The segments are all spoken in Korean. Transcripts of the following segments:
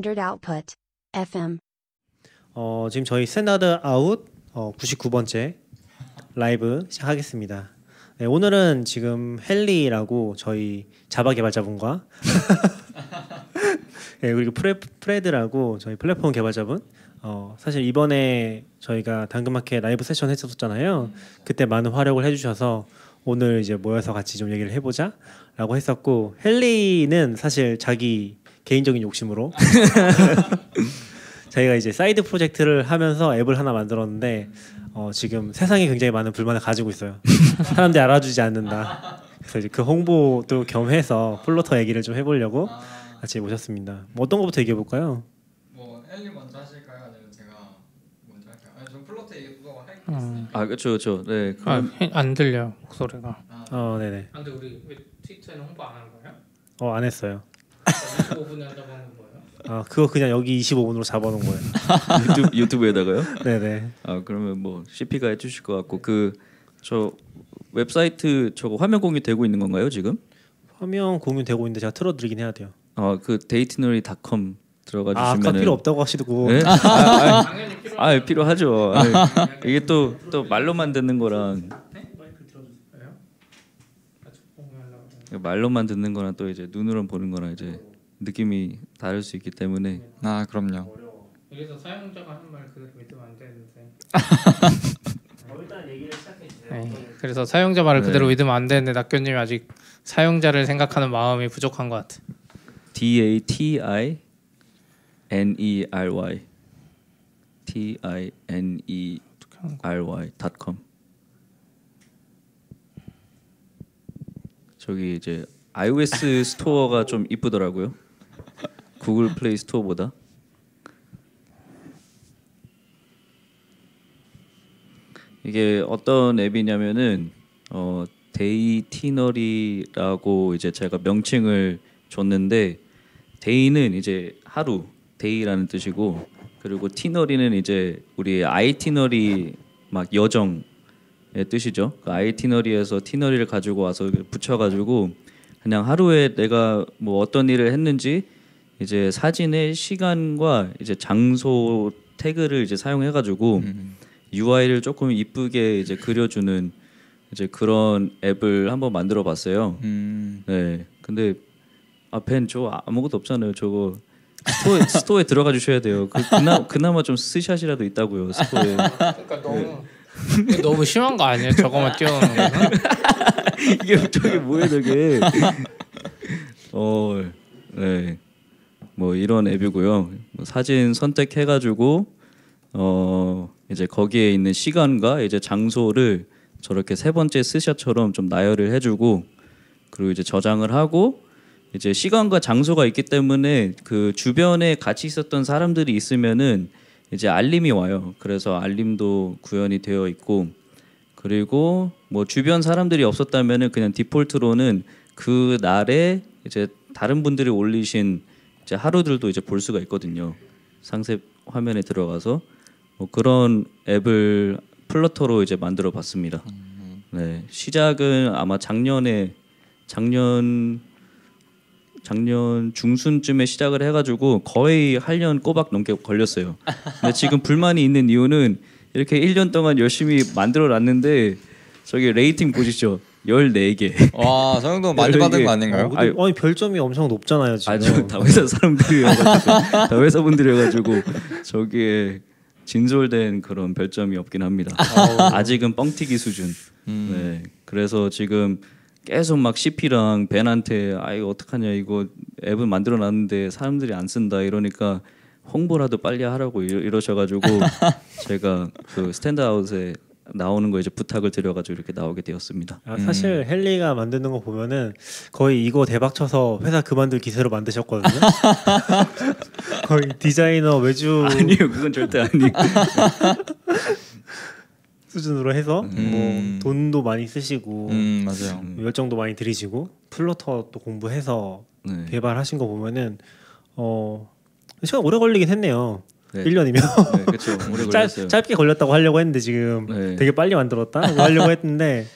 Standard Output. FM. 어, 지금 저희 Standard Out 어, 99번째 라이브 시작하겠습니다. 네, 오늘은 지금 헬리라고 저희 자바 개발자분과 네, 그리고 프레, 프레드라고 저희 플랫폼 개발자분 어, 사실 이번에 저희가 당근마켓 라이브 세션 했었잖아요. 그때 많은 활약을 해주셔서 오늘 이제 모여서 같이 좀 얘기를 해보자라고 했었고 헬리는 사실 자기 개인적인 욕심으로 저희가 이제 사이드 프로젝트를 하면서 앱을 하나 만들었는데 어, 지금 세상에 굉장히 많은 불만을 가지고 있어요. 사람들이 알아주지 않는다. 그래서 이제 그 홍보도 겸해서 Flutter 얘기를 좀 해보려고 같이 모셨습니다. 뭐 어떤 것부터 얘기해 볼까요? 뭐 헬리 먼저 하실까요? 아니면 제가 먼저 할까요? 아니 저 Flutter 이거 할 음. 아 그렇죠 그렇죠 네 아, 그럼 해- 안 들려 목소리가. 어, 네네. 아, 근데 우리 왜 트위터에는 홍보 안 하는 거예요? 어, 안 했어요. 25분에 한다고 하는 거예요? 아, 그거 그냥 여기 25분으로 잡아놓은 거예요. 유튜브, 유튜브에다가요 네네. 아 그러면 뭐 CP가 해주실 것 같고 그 저 웹사이트 저거 화면 공유 되고 있는 건가요 지금 화면 공유되고 있는데 제가 틀어드리긴 해야 돼요. 아 그 데이티너리닷컴 들어가 아, 주시면 아까 필요 없다고 하시고. 네? 아, 아, 당연히 필요. 아 필요하죠 아, 이게 또 또 말로만 듣는 거랑 네? 마이크 들어주세요. 같이 공유하려고 그래요. 말로만 듣는 거랑 또 이제 눈으로 보는 거랑 이제 느낌이 다를 수 있기 때문에 아 그럼요. 여기서 사용자가 하는 말 그대로 믿으면 안 되는데. 일단 얘기를 시작해 주세요. 네. 그래서 사용자 말을 네. 그대로 믿으면 안 되는데 낙교님이 아직 사용자를 생각하는 마음이 부족한 것 같아. D A T I N E R Y T I N E R Y .com 저기 이제 iOS 스토어가 좀 이쁘더라고요. 구글 플레이 스토어보다. 이게 어떤 앱이냐면은 어 데이티너리라고 이제 제가 명칭을 줬는데 day는 이제 하루 day라는 뜻이고 그리고 tinerary는 이제 우리 itinerary 막 여정의 뜻이죠. 그 itinerary에서 tinerary를 가지고 와서 붙여가지고 그냥 하루에 내가 뭐 어떤 일을 했는지 이제 사진의 시간과 이제 장소 태그를 이제 사용해가지고 UI를 조금 이쁘게 이제 그려주는 이제 그런 앱을 한번 만들어봤어요. 음. 네. 근데 아펜저 아무것도 없잖아요. 저거 스토어에, 스토어에 들어가 주셔야 돼요. 그, 그나 그나마 좀 스샷이라도 있다고요. 스토어에. 그러니까 너무 이거 너무 심한 거 아니에요? 저거만 띄워놓는 거는? 이게 저게 뭐예요, 저게? 어, 네. 뭐 이런 앱이고요. 뭐 사진 선택해가지고 어 이제 거기에 있는 시간과 이제 장소를 저렇게 세 번째 스샷처럼 좀 나열을 해주고 그리고 이제 저장을 하고 이제 시간과 장소가 있기 때문에 그 주변에 같이 있었던 사람들이 있으면은 이제 알림이 와요. 그래서 알림도 구현이 되어 있고 그리고 뭐 주변 사람들이 없었다면은 그냥 디폴트로는 그 날에 이제 다른 분들이 올리신 이제 하루들도 이제 볼 수가 있거든요. 상세 화면에 들어가서 뭐 그런 앱을 플러터로 이제 만들어 봤습니다. 네 시작은 아마 작년에 작년 작년 중순쯤에 시작을 해가지고 거의 8년 꼬박 넘게 걸렸어요. 근데 지금 불만이 있는 이유는 이렇게 1년 동안 열심히 만들어 놨는데 저기 rating 보시죠. 14개. 와, 저 정도 많이 받은 거 아닌가요? 어, 근데, 아유. 아니 별점이 엄청 높잖아요 지금. 아주 다 회사 사람들이어가지고 다 회사 분들이어가지고 저기에 진솔된 그런 별점이 없긴 합니다. 아직은 뻥튀기 수준. 네. 그래서 지금 계속 막 CP랑 벤한테 아 이거 어떡하냐 이거 앱은 만들어 놨는데 사람들이 안 쓴다 이러니까 홍보라도 빨리 하라고 이러- 이러 셔가지고 제가 그 Standard Out에 나오는 거 이제 부탁을 드려가지고 이렇게 나오게 되었습니다. 아, 사실 헬리가 만드는 거 보면은 거의 이거 대박 쳐서 회사 그만둘 기세로 만드셨거든요. 거의 디자이너 외주 아니요 그건 절대 아니에요. 수준으로 해서 음. 뭐 돈도 많이 쓰시고 음, 맞아요. 열정도 많이 들이시고 Flutter 또 공부해서 네. 개발하신 거 보면은 어 시간 오래 걸리긴 했네요. 네. 1년이면 네, 그렇죠. 오래 걸렸어요. 짧, 짧게 걸렸다고 하려고 했는데 지금 네. 되게 빨리 만들었다 고 하려고 했는데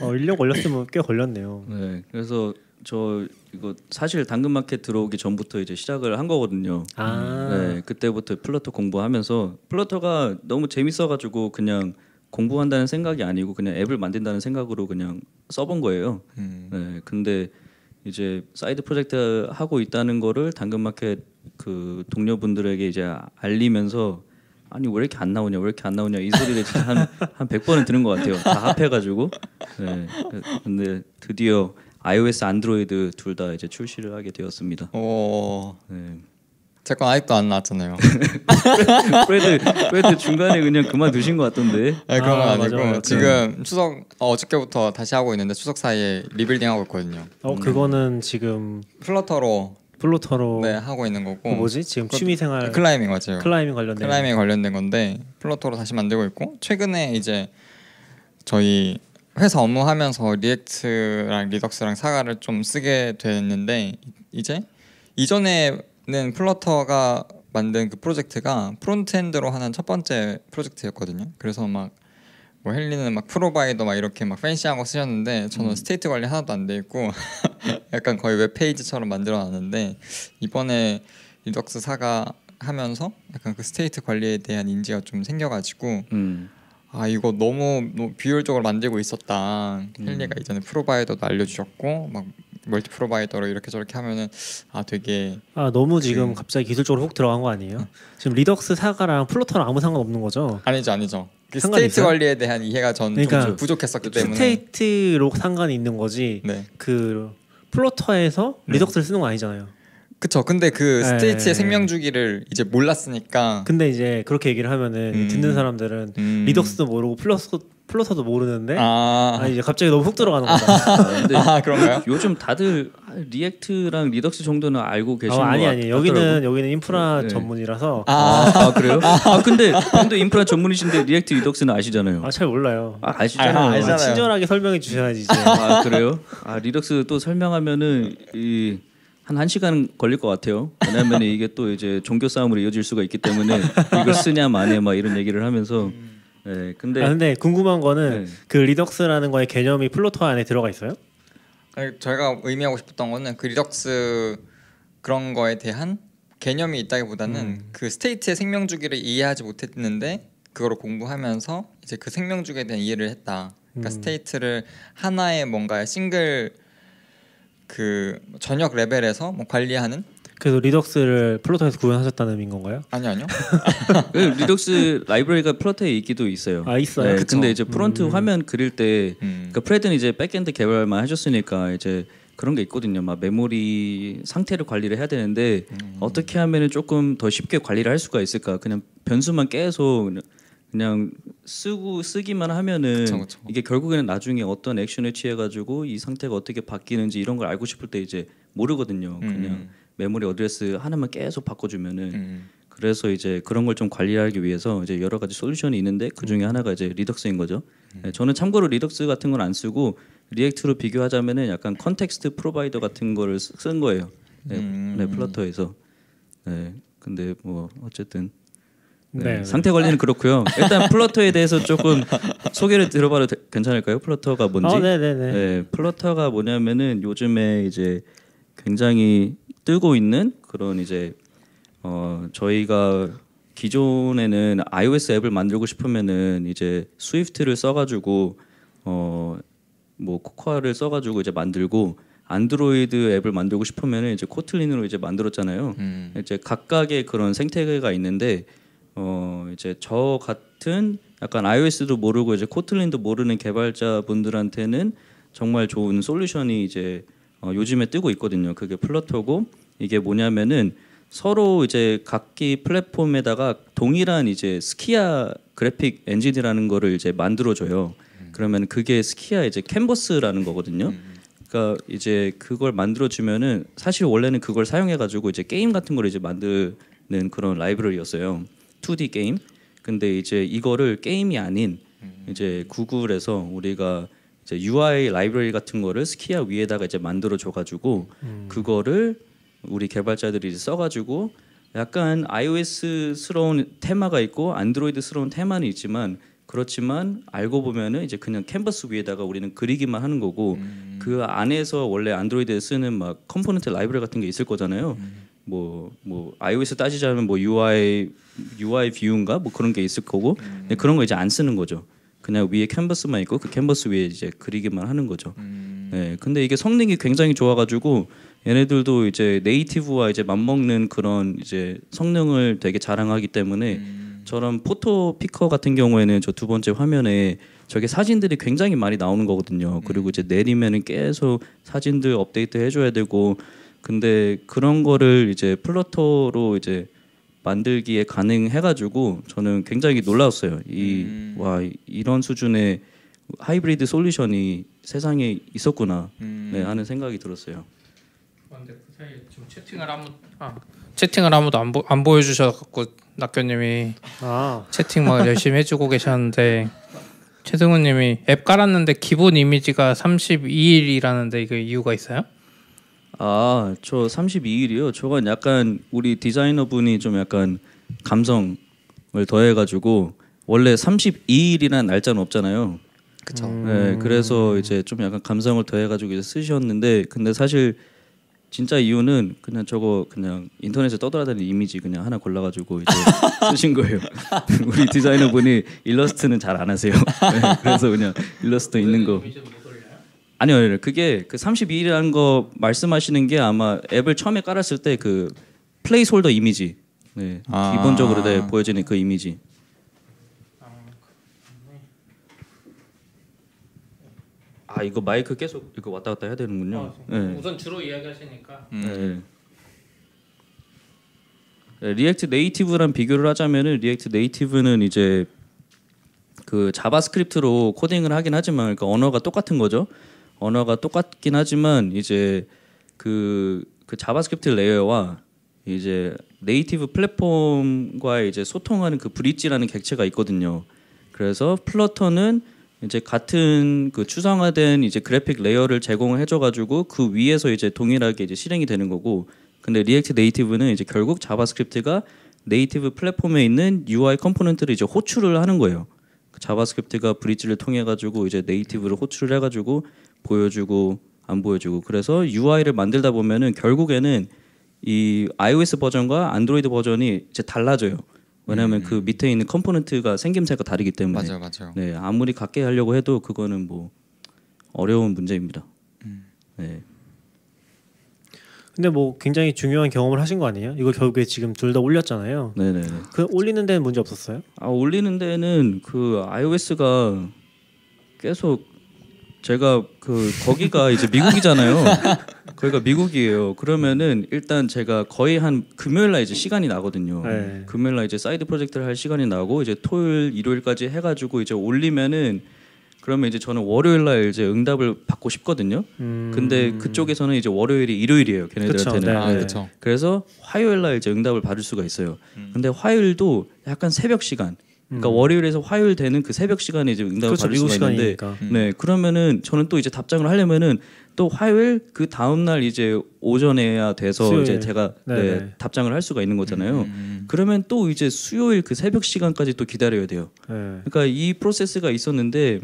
어 1년 걸렸으면 꽤 걸렸네요. 네, 그래서 저 이거 사실 당근마켓 들어오기 전부터 이제 시작을 한 거거든요. 아. 네, 그때부터 플러터 공부하면서 플러터가 너무 재밌어가지고 그냥 공부한다는 생각이 아니고 그냥 앱을 만든다는 생각으로 그냥 써본 거예요. 음. 네, 근데 이제 사이드 프로젝트 하고 있다는 거를 당근마켓 그 동료분들에게 이제 알리면서 아니 왜 이렇게 안 나오냐 왜 이렇게 안 나오냐 이 소리를 진짜 한 한 100번은 들은 것 같아요. 다 합해가지고. 네, 근데 드디어 iOS, 안드로이드 둘 다 이제 출시를 하게 되었습니다. 오. 네. 제건 아직도 안 나왔잖아요. 프레드 프레드 중간에 그냥 그만 두신 것 같던데. 아니, 그런 건 아, 아니고 맞아, 맞아. 지금 추석 어, 어저께부터 다시 하고 있는데 추석 사이에 리빌딩 하고 있거든요. 어 그거는 지금 Flutter로 Flutter로 네 하고 있는 거고. 그 뭐지 지금 취미 생활 클라이밍 맞아요. 클라이밍 관련된 클라이밍에 관련된 건데 Flutter로 다시 만들고 있고 최근에 이제 저희 회사 업무하면서 React랑 Redux랑 Saga를 좀 쓰게 됐는데 이제 이전에 는 Flutter로 만든 그 프로젝트가 frontend로 하는 첫 번째 프로젝트였거든요. 그래서 막뭐 헬리는 막 provider 막 이렇게 막 fancy한 거 쓰셨는데 저는 state 관리 하나도 안 돼 있고 약간 거의 웹 페이지처럼 만들어 놨는데 이번에 Redux Saga 하면서 약간 그 state 관리에 대한 인지가 좀 생겨가지고 음. 아 이거 너무, 너무 비효율적으로 만들고 있었다. 헬리가 이전에 provider도 알려주셨고 막 multi provider로 이렇게 저렇게 하면은 아 되게 아 너무 지금 그- 갑자기 기술적으로 훅 들어간 거 아니에요? 지금 Redux Saga랑 Flutter랑 아무 상관 없는 거죠? 아니죠 아니죠. 그 state 있어요? 관리에 대한 이해가 전좀 그러니까 부족했었기 때문에 state로 상관이 있는 거지. 네 그 Flutter에서 Redux를 쓰는 건 아니잖아요. 그쵸. 근데 그 네. state의 생명 주기를 이제 몰랐으니까 근데 이제 그렇게 얘기를 하면은 음. 듣는 사람들은 음. Redux도 모르고 플러스 Flutter도 모르는데 아, 아, 이제 갑자기 너무 훅 들어가는 거다. 근데 아 그런가요? 요즘 다들 React랑 Redux 정도는 알고 계시는 어, 아니 것 아니 같- 여기는 같더라고. 여기는 인프라 네. 전문이라서 아, 아, 그래요? 아 근데 형도 인프라 전문이신데 React Redux는 아시잖아요. 아 잘 몰라요. 아 아시잖아요. 아, 아, 알잖아요. 친절하게 설명해 주셔야지 이제. 아 그래요? 아 Redux 또 설명하면은 이 한 1 시간 걸릴 것 같아요. 왜냐면 이게 또 이제 종교 싸움으로 이어질 수가 있기 때문에 이걸 쓰냐 마냐 막 이런 얘기를 하면서 네, 근데 아, 근데 궁금한 거는 네. 그 Redux라는 거의 개념이 Flutter 안에 들어가 있어요? 아니, 저희가 의미하고 싶었던 거는 그 Redux 그런 거에 대한 개념이 있다기보다는 음. 그 state의 생명 주기를 이해하지 못했는데 그거를 공부하면서 이제 그 생명 주기에 대한 이해를 했다. 그러니까 음. 스테이트를 하나의 뭔가 싱글 그 전역 레벨에서 뭐 관리하는 그래서 Redux를 Flutter에서 구현하셨다는 의미인 건가요? 아니 아니요. 그 Redux 라이브러리가 Flutter에 있기도 있어요. 아 있어요. 네. 근데 이제 front 음. 화면 그릴 때 음. 그러니까 프레드는 이제 backend 개발만 하셨으니까 이제 그런 게 있거든요. 막 메모리 상태를 관리를 해야 되는데 음. 어떻게 하면은 조금 더 쉽게 관리를 할 수가 있을까? 그냥 변수만 계속 그냥- 그냥 쓰고 쓰기만 하면은 그쵸, 그쵸. 이게 결국에는 나중에 어떤 액션을 취해 가지고 이 상태가 어떻게 바뀌는지 이런 걸 알고 싶을 때 이제 모르거든요. 그냥 음. 메모리 어드레스 하나만 계속 바꿔주면은 음. 그래서 이제 그런 걸 좀 관리하기 위해서 이제 여러 가지 솔루션이 있는데 그 음. 중에 하나가 이제 Redux인 거죠. 네, 저는 참고로 Redux 같은 건 안 쓰고 React로 비교하자면은 약간 context provider 같은 거를 쓰- 쓴 거예요. 네, 음. 네 Flutter에서. 네, 근데 뭐 어쨌든 네, 네. 상태 관리는 그렇고요. 일단 Flutter에 대해서 조금 소개를 들어봐도 되- 괜찮을까요? Flutter가 뭔지. 어, 네네네. 네, Flutter가 뭐냐면은 요즘에 이제 굉장히 뜨고 있는 그런 이제 어 저희가 기존에는 iOS 앱을 만들고 싶으면은 이제 Swift를 써가지고 어 뭐 Cocoa를 써가지고 이제 만들고 안드로이드 앱을 만들고 싶으면은 이제 코틀린으로 이제 만들었잖아요. 음. 이제 각각의 그런 생태계가 있는데 어 이제 저 같은 약간 iOS도 모르고 이제 코틀린도 모르는 개발자분들한테는 정말 좋은 솔루션이 이제 어 요즘에 뜨고 있거든요. 그게 플러터고 이게 뭐냐면은 서로 이제 각기 플랫폼에다가 동일한 이제 스키아 그래픽 엔진이라는 거를 이제 만들어 줘요. 그러면 그게 스키아 이제 캔버스라는 거거든요. 그러니까 이제 그걸 만들어 주면은 사실 원래는 그걸 사용해 가지고 이제 게임 같은 걸 이제 만드는 그런 라이브러리였어요. 2D 게임. 근데 이제 이거를 게임이 아닌 이제 구글에서 우리가 이제 UI 라이브러리 같은 거를 스키아 위에다가 이제 만들어 줘 가지고 그거를 우리 개발자들이 이제 써 가지고 약간 iOS스러운 테마가 있고 안드로이드스러운 테마는 있지만 그렇지만 알고 보면은 이제 그냥 캔버스 위에다가 우리는 그리기만 하는 거고 음. 그 안에서 원래 안드로이드에 쓰는 막 component 라이브러리 같은 게 있을 거잖아요. 뭐뭐 iOS 따지자면 뭐 UI UI view인가 뭐 그런 게 있을 거고 근데 그런 거 이제 안 쓰는 거죠. 그냥 위에 캔버스만 있고 그 캔버스 위에 이제 그리기만 하는 거죠. 음. 네, 근데 이게 성능이 굉장히 좋아가지고 얘네들도 이제 native와 이제 맞먹는 그런 이제 성능을 되게 자랑하기 때문에 음. 저런 photo picker 같은 경우에는 저 두 번째 화면에 저게 사진들이 굉장히 많이 나오는 거거든요. 그리고 이제 내리면은 계속 사진들 업데이트 해줘야 되고 근데 그런 거를 이제 플러터로 이제 만들기에 가능해가지고 저는 굉장히 놀라웠어요. 이 음. 와 이런 수준의 하이브리드 솔루션이 세상에 있었구나 음. 네, 하는 생각이 들었어요. 근데 그 사이에 지금 채팅을 아무 아 채팅을 아무도 안, 보, 안 보여주셔갖고 낙교님이 아 채팅 막 열심히 해주고 계셨는데 최승우님이 앱 깔았는데 기본 이미지가 32일이라는데 이게 이유가 있어요? 아, 저 32일이요. 저건 약간 우리 디자이너 분이 좀 약간 감성을 더해 가지고 원래 32일이라는 날짜는 없잖아요. 그쵸. 네, 그래서 이제 좀 약간 감성을 더해 가지고 이제 쓰셨는데, 근데 사실 진짜 이유는 그냥 저거 그냥 인터넷에 떠돌아다니는 이미지 그냥 하나 골라가지고 이제 쓰신 거예요. 우리 디자이너 분이 일러스트는 잘 안 하세요. 네, 그래서 그냥 일러스트 있는 거. 아니요, 아니요. 그게 그 32일이라는 거 말씀하시는 게 아마 앱을 처음에 깔았을 때 그 placeholder 이미지. 네. 아. 기본적으로 네, 보여지는 그 이미지. 아, 이거 마이크 계속 이거 왔다 갔다 해야 되는군요. 네. 우선 주로 이야기하시니까 네. 네, React Native랑 비교를 하자면은 React Native는 이제 그 JavaScript로 코딩을 하긴 하지만 그러니까 언어가 똑같은 거죠. 언어가 똑같긴 하지만 이제 그, 그 JavaScript layer와 이제 native 플랫폼과 이제 소통하는 그 bridge라는 객체가 있거든요. 그래서 Flutter는 이제 같은 그 추상화된 이제 그래픽 layer를 제공을 해줘가지고 그 위에서 이제 동일하게 이제 실행이 되는 거고, 근데 React Native는 이제 결국 JavaScript가 native 플랫폼에 있는 UI component를 이제 호출을 하는 거예요. 그 JavaScript가 bridge를 통해 가지고 이제 native를 호출을 해가지고 보여주고 안 보여주고 그래서 UI를 만들다 보면은 결국에는 이 iOS 버전과 안드로이드 버전이 이제 달라져요. 왜냐하면 그 밑에 있는 component가 생김새가 다르기 때문에 맞아요, 맞아요. 네 아무리 같게 하려고 해도 그거는 뭐 어려운 문제입니다. 네. 근데 뭐 굉장히 중요한 경험을 하신 거 아니에요? 이거 결국에 지금 둘 다 올렸잖아요. 네네네. 그 올리는 데는 문제 없었어요? 아 올리는 데는 그 iOS가 계속 제가 그 거기가 이제 미국이잖아요. 거기가 미국이에요. 그러면은 일단 제가 거의 한 금요일 날 이제 시간이 나거든요. 네. 금요일 날 이제 side project를 할 시간이 나고 이제 토요일 일요일까지 해 가지고 이제 올리면은 그러면 이제 저는 월요일 날 이제 응답을 받고 싶거든요. 음... 근데 그쪽에서는 이제 월요일이 일요일이에요. 걔네들한테는. 그쵸, 네. 아, 그렇죠. 그래서 화요일 날 이제 응답을 받을 수가 있어요. 음. 근데 화요일도 약간 새벽 시간. 그러니까 음. 월요일에서 화요일 되는 그 새벽 시간에 이제 응답을 그렇죠 받을 미국 수가 있는데. 음. 네 그러면은 저는 또 이제 답장을 하려면은 또 화요일 그 다음 날 이제 오전에야 돼서 수요일. 이제 제가 네. 답장을 할 수가 있는 거잖아요. 음. 그러면 또 이제 수요일 그 새벽 시간까지 또 기다려야 돼요. 네. 그러니까 이 프로세스가 있었는데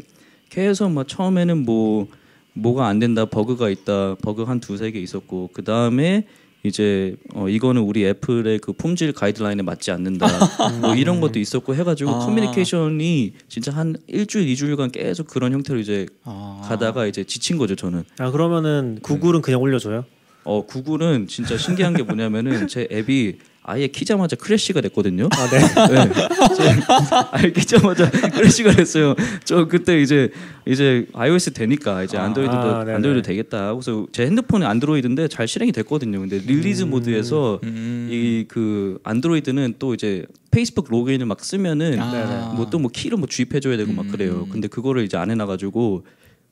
계속 막 처음에는 뭐 뭐가 안 된다 버그가 있다 버그 한 두세 개 있었고 그 다음에 이제 어 이거는 우리 애플의 그 품질 가이드라인에 맞지 않는다 뭐 이런 것도 있었고 해가지고 아. 커뮤니케이션이 진짜 한 일주일 이주일간 계속 그런 형태로 이제 아. 가다가 이제 지친 거죠 저는 아 그러면은 구글은 그냥 올려줘요? 어 구글은 진짜 신기한 게 뭐냐면은 제 앱이 아예 키자마자 crash가 됐거든요. 아 네. 네. 아예 키자마자 crash가 됐어요. 저 그때 이제 이제 iOS 되니까 이제 아, 안드로이드도 아, 네네. 안드로이드 되겠다. 그래서 제 핸드폰이 안드로이드인데 잘 실행이 됐거든요. 근데 release mode에서 음. 이그 안드로이드는 또 이제 페이스북 로그인을 막 쓰면은 아. 뭐또뭐 키를 뭐 주입해 줘야 되고 막 그래요. 음. 근데 그거를 이제 안 해놔 가지고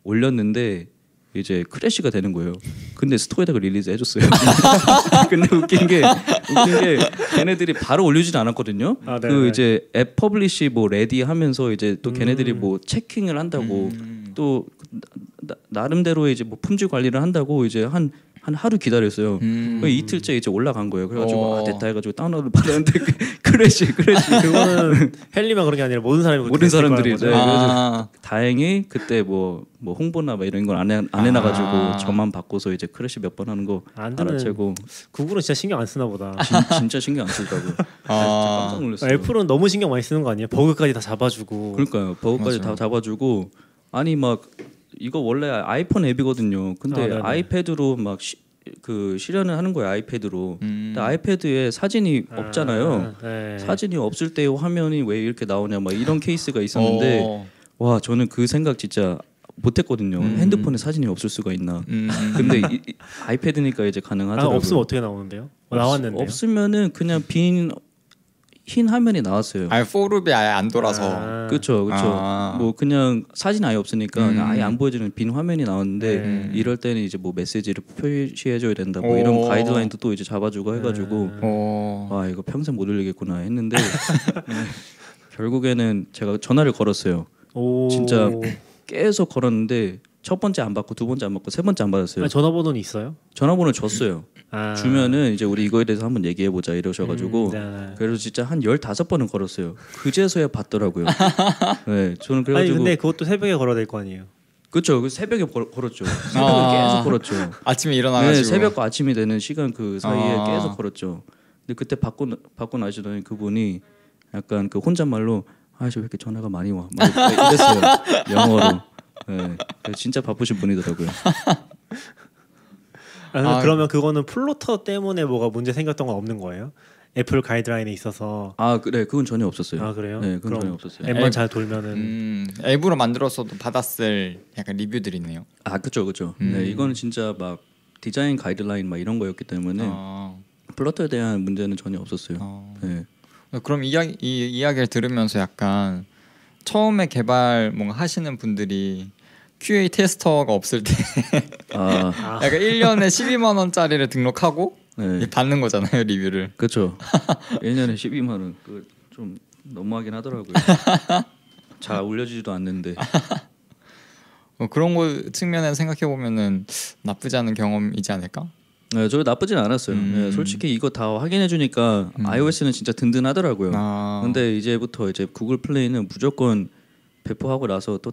올렸는데 이제 crash가 되는 거예요. 근데 store에다가 release 해줬어요. 근데 웃긴 게 웃긴 게 걔네들이 바로 올려주지 않았거든요. 아, 그 네네. 이제 앱 publish 뭐 ready 하면서 이제 또 음. 걔네들이 뭐 checking을 한다고 음. 또 나, 름대로 이제 뭐 품질 관리를 한다고 이제 한 한 하루 기다렸어요. 음. 그 이틀째 이제 올라간 거예요. 그래가지고 어. 아 됐다 해가지고 다운로드 받았는데 그- crash crash. 그거는 헬리만 그런 게 아니라 모든 사람이 모든 사람들이 거죠. 네, 아, 다행히 그때 뭐뭐 홍보나 뭐 이런 걸안안 해놔가지고 아. 저만 받아서 이제 crash 몇 번 하는 거안 되는 알아채고 구글은 진짜 신경 안 쓰나 보다. 진, 진짜 신경 안 쓰더라고요. 아. 깜짝 놀랐어요. 애플은 너무 신경 많이 쓰는 거 아니에요? 버그까지 다 잡아주고. 그러니까요. 버거까지 맞아요. 다 잡아주고 아니 막 이거 원래 아이폰 앱이거든요. 근데 아, 네네. 아이패드로 막그 실현을 하는 거예요. 아이패드로. 음. 근데 아이패드에 사진이 없잖아요. 아, 네. 사진이 없을 때 화면이 왜 이렇게 나오냐 막 이런 케이스가 있었는데 어. 와 저는 그 생각 진짜 못했거든요. 음. 핸드폰에 사진이 없을 수가 있나. 음. 근데 이, 이- 아이패드니까 이제 아, 가능하더라고요. 없으면 어떻게 나오는데요? 어, 나왔는데요. 없으면은 그냥 빈 흰 화면이 나왔어요. 아예 포룹이 아예 안 돌아서. 아, 그렇죠, 그렇죠. 아. 뭐 그냥 사진 아예 없으니까 음. 그냥 아예 안 보여지는 빈 화면이 나오는데 네. 이럴 때는 이제 뭐 메시지를 표시해줘야 된다, 뭐 오. 이런 가이드라인도 또 이제 잡아주고 해가지고 네. 어. 아 이거 평생 못 올리겠구나 했는데 네. 결국에는 제가 전화를 걸었어요. 오. 진짜 계속 걸었는데 첫 번째 안 받고 두 번째 안 받고 세 번째 안 받았어요. 아, 전화번호는 있어요? 전화번호 줬어요. 아. 주면은 이제 우리 이거에 대해서 한번 얘기해 보자 이러셔가지고 음, 네. 그래서 진짜 한 열다섯 번은 걸었어요. 그제서야 받더라고요. 네, 저는 아니 그래가지고 근데 그것도 새벽에 걸어야 될 거 아니에요? 그렇죠. 그 새벽에 걸, 걸었죠. 새벽에 아. 계속 걸었죠. 아침에 네, 일어나가지고. 새벽과 아침이 되는 시간 그 사이에 아. 계속 걸었죠. 근데 그때 받고 나- 받고 나시더니 그분이 약간 그 혼잣말로 아저 왜 이렇게 전화가 많이 와? 막 이랬어요. 영어로. 네, 진짜 바쁘신 분이더라고요. 아, 아. 그러면 그거는 Flutter 때문에 뭐가 문제 생겼던 건 없는 거예요? 애플 가이드라인에 있어서 아 그래 그건 전혀 없었어요. 아 그래요? 네, 그건 전혀 없었어요. 앱만 앱- 잘 돌면은 음, 앱으로 만들었어도 받았을 약간 리뷰들이 있네요. 아 그렇죠, 그렇죠. 음. 네, 이거는 진짜 막 디자인 가이드라인 막 이런 거였기 때문에 아, 플러터에 대한 문제는 전혀 없었어요. 어. 네. 그럼 이야기, 이 이야기를 들으면서 약간 처음에 개발 뭔가 하시는 분들이 QA 테스터가 없을 때 아, 아, 약간 1년에 12만 원짜리를 등록하고 네. 받는 거잖아요 리뷰를. 그렇죠. 1년에 12만 원. 그 좀 너무하긴 하더라고요. 잘 올려지지도 않는데. 어, 그런 거 측면에서 생각해 보면은 나쁘지 않은 경험이지 않을까? 네, 저 나쁘진 않았어요. 음. 네, 솔직히 이거 다 확인해 주니까 음. iOS는 진짜 든든하더라고요. 아. 근데 이제부터 이제 구글 플레이는 무조건 배포하고 나서 또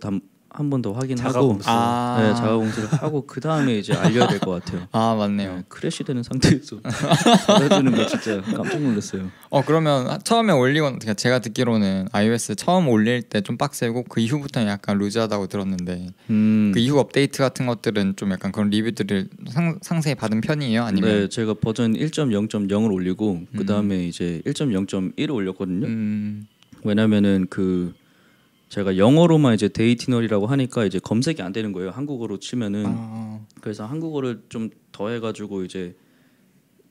한 번 더 확인하고 자가 검수. 아. 네, 자가 검수를 하고 그 다음에 이제 알려야 될 것 같아요. 아 맞네요. 네, crash 되는 상태에서 받아주는 거 진짜 깜짝 놀랐어요. 어 그러면 처음에 올리고 그러니까 제가 듣기로는 iOS 처음 올릴 때 좀 빡세고 그 이후부터는 약간 루즈하다고 들었는데 음, 그 이후 업데이트 같은 것들은 좀 약간 그런 리뷰들을 상, 상세히 받은 편이에요? 아니면 네, 제가 버전 1.0.0을 올리고 그 다음에 이제 1.0.1을 올렸거든요. 음, 왜냐면은 그 제가 영어로만 이제 데이티너리라고 하니까 이제 검색이 안 되는 거예요. 한국어로 치면은 아, 그래서 한국어를 좀 더해가지고 이제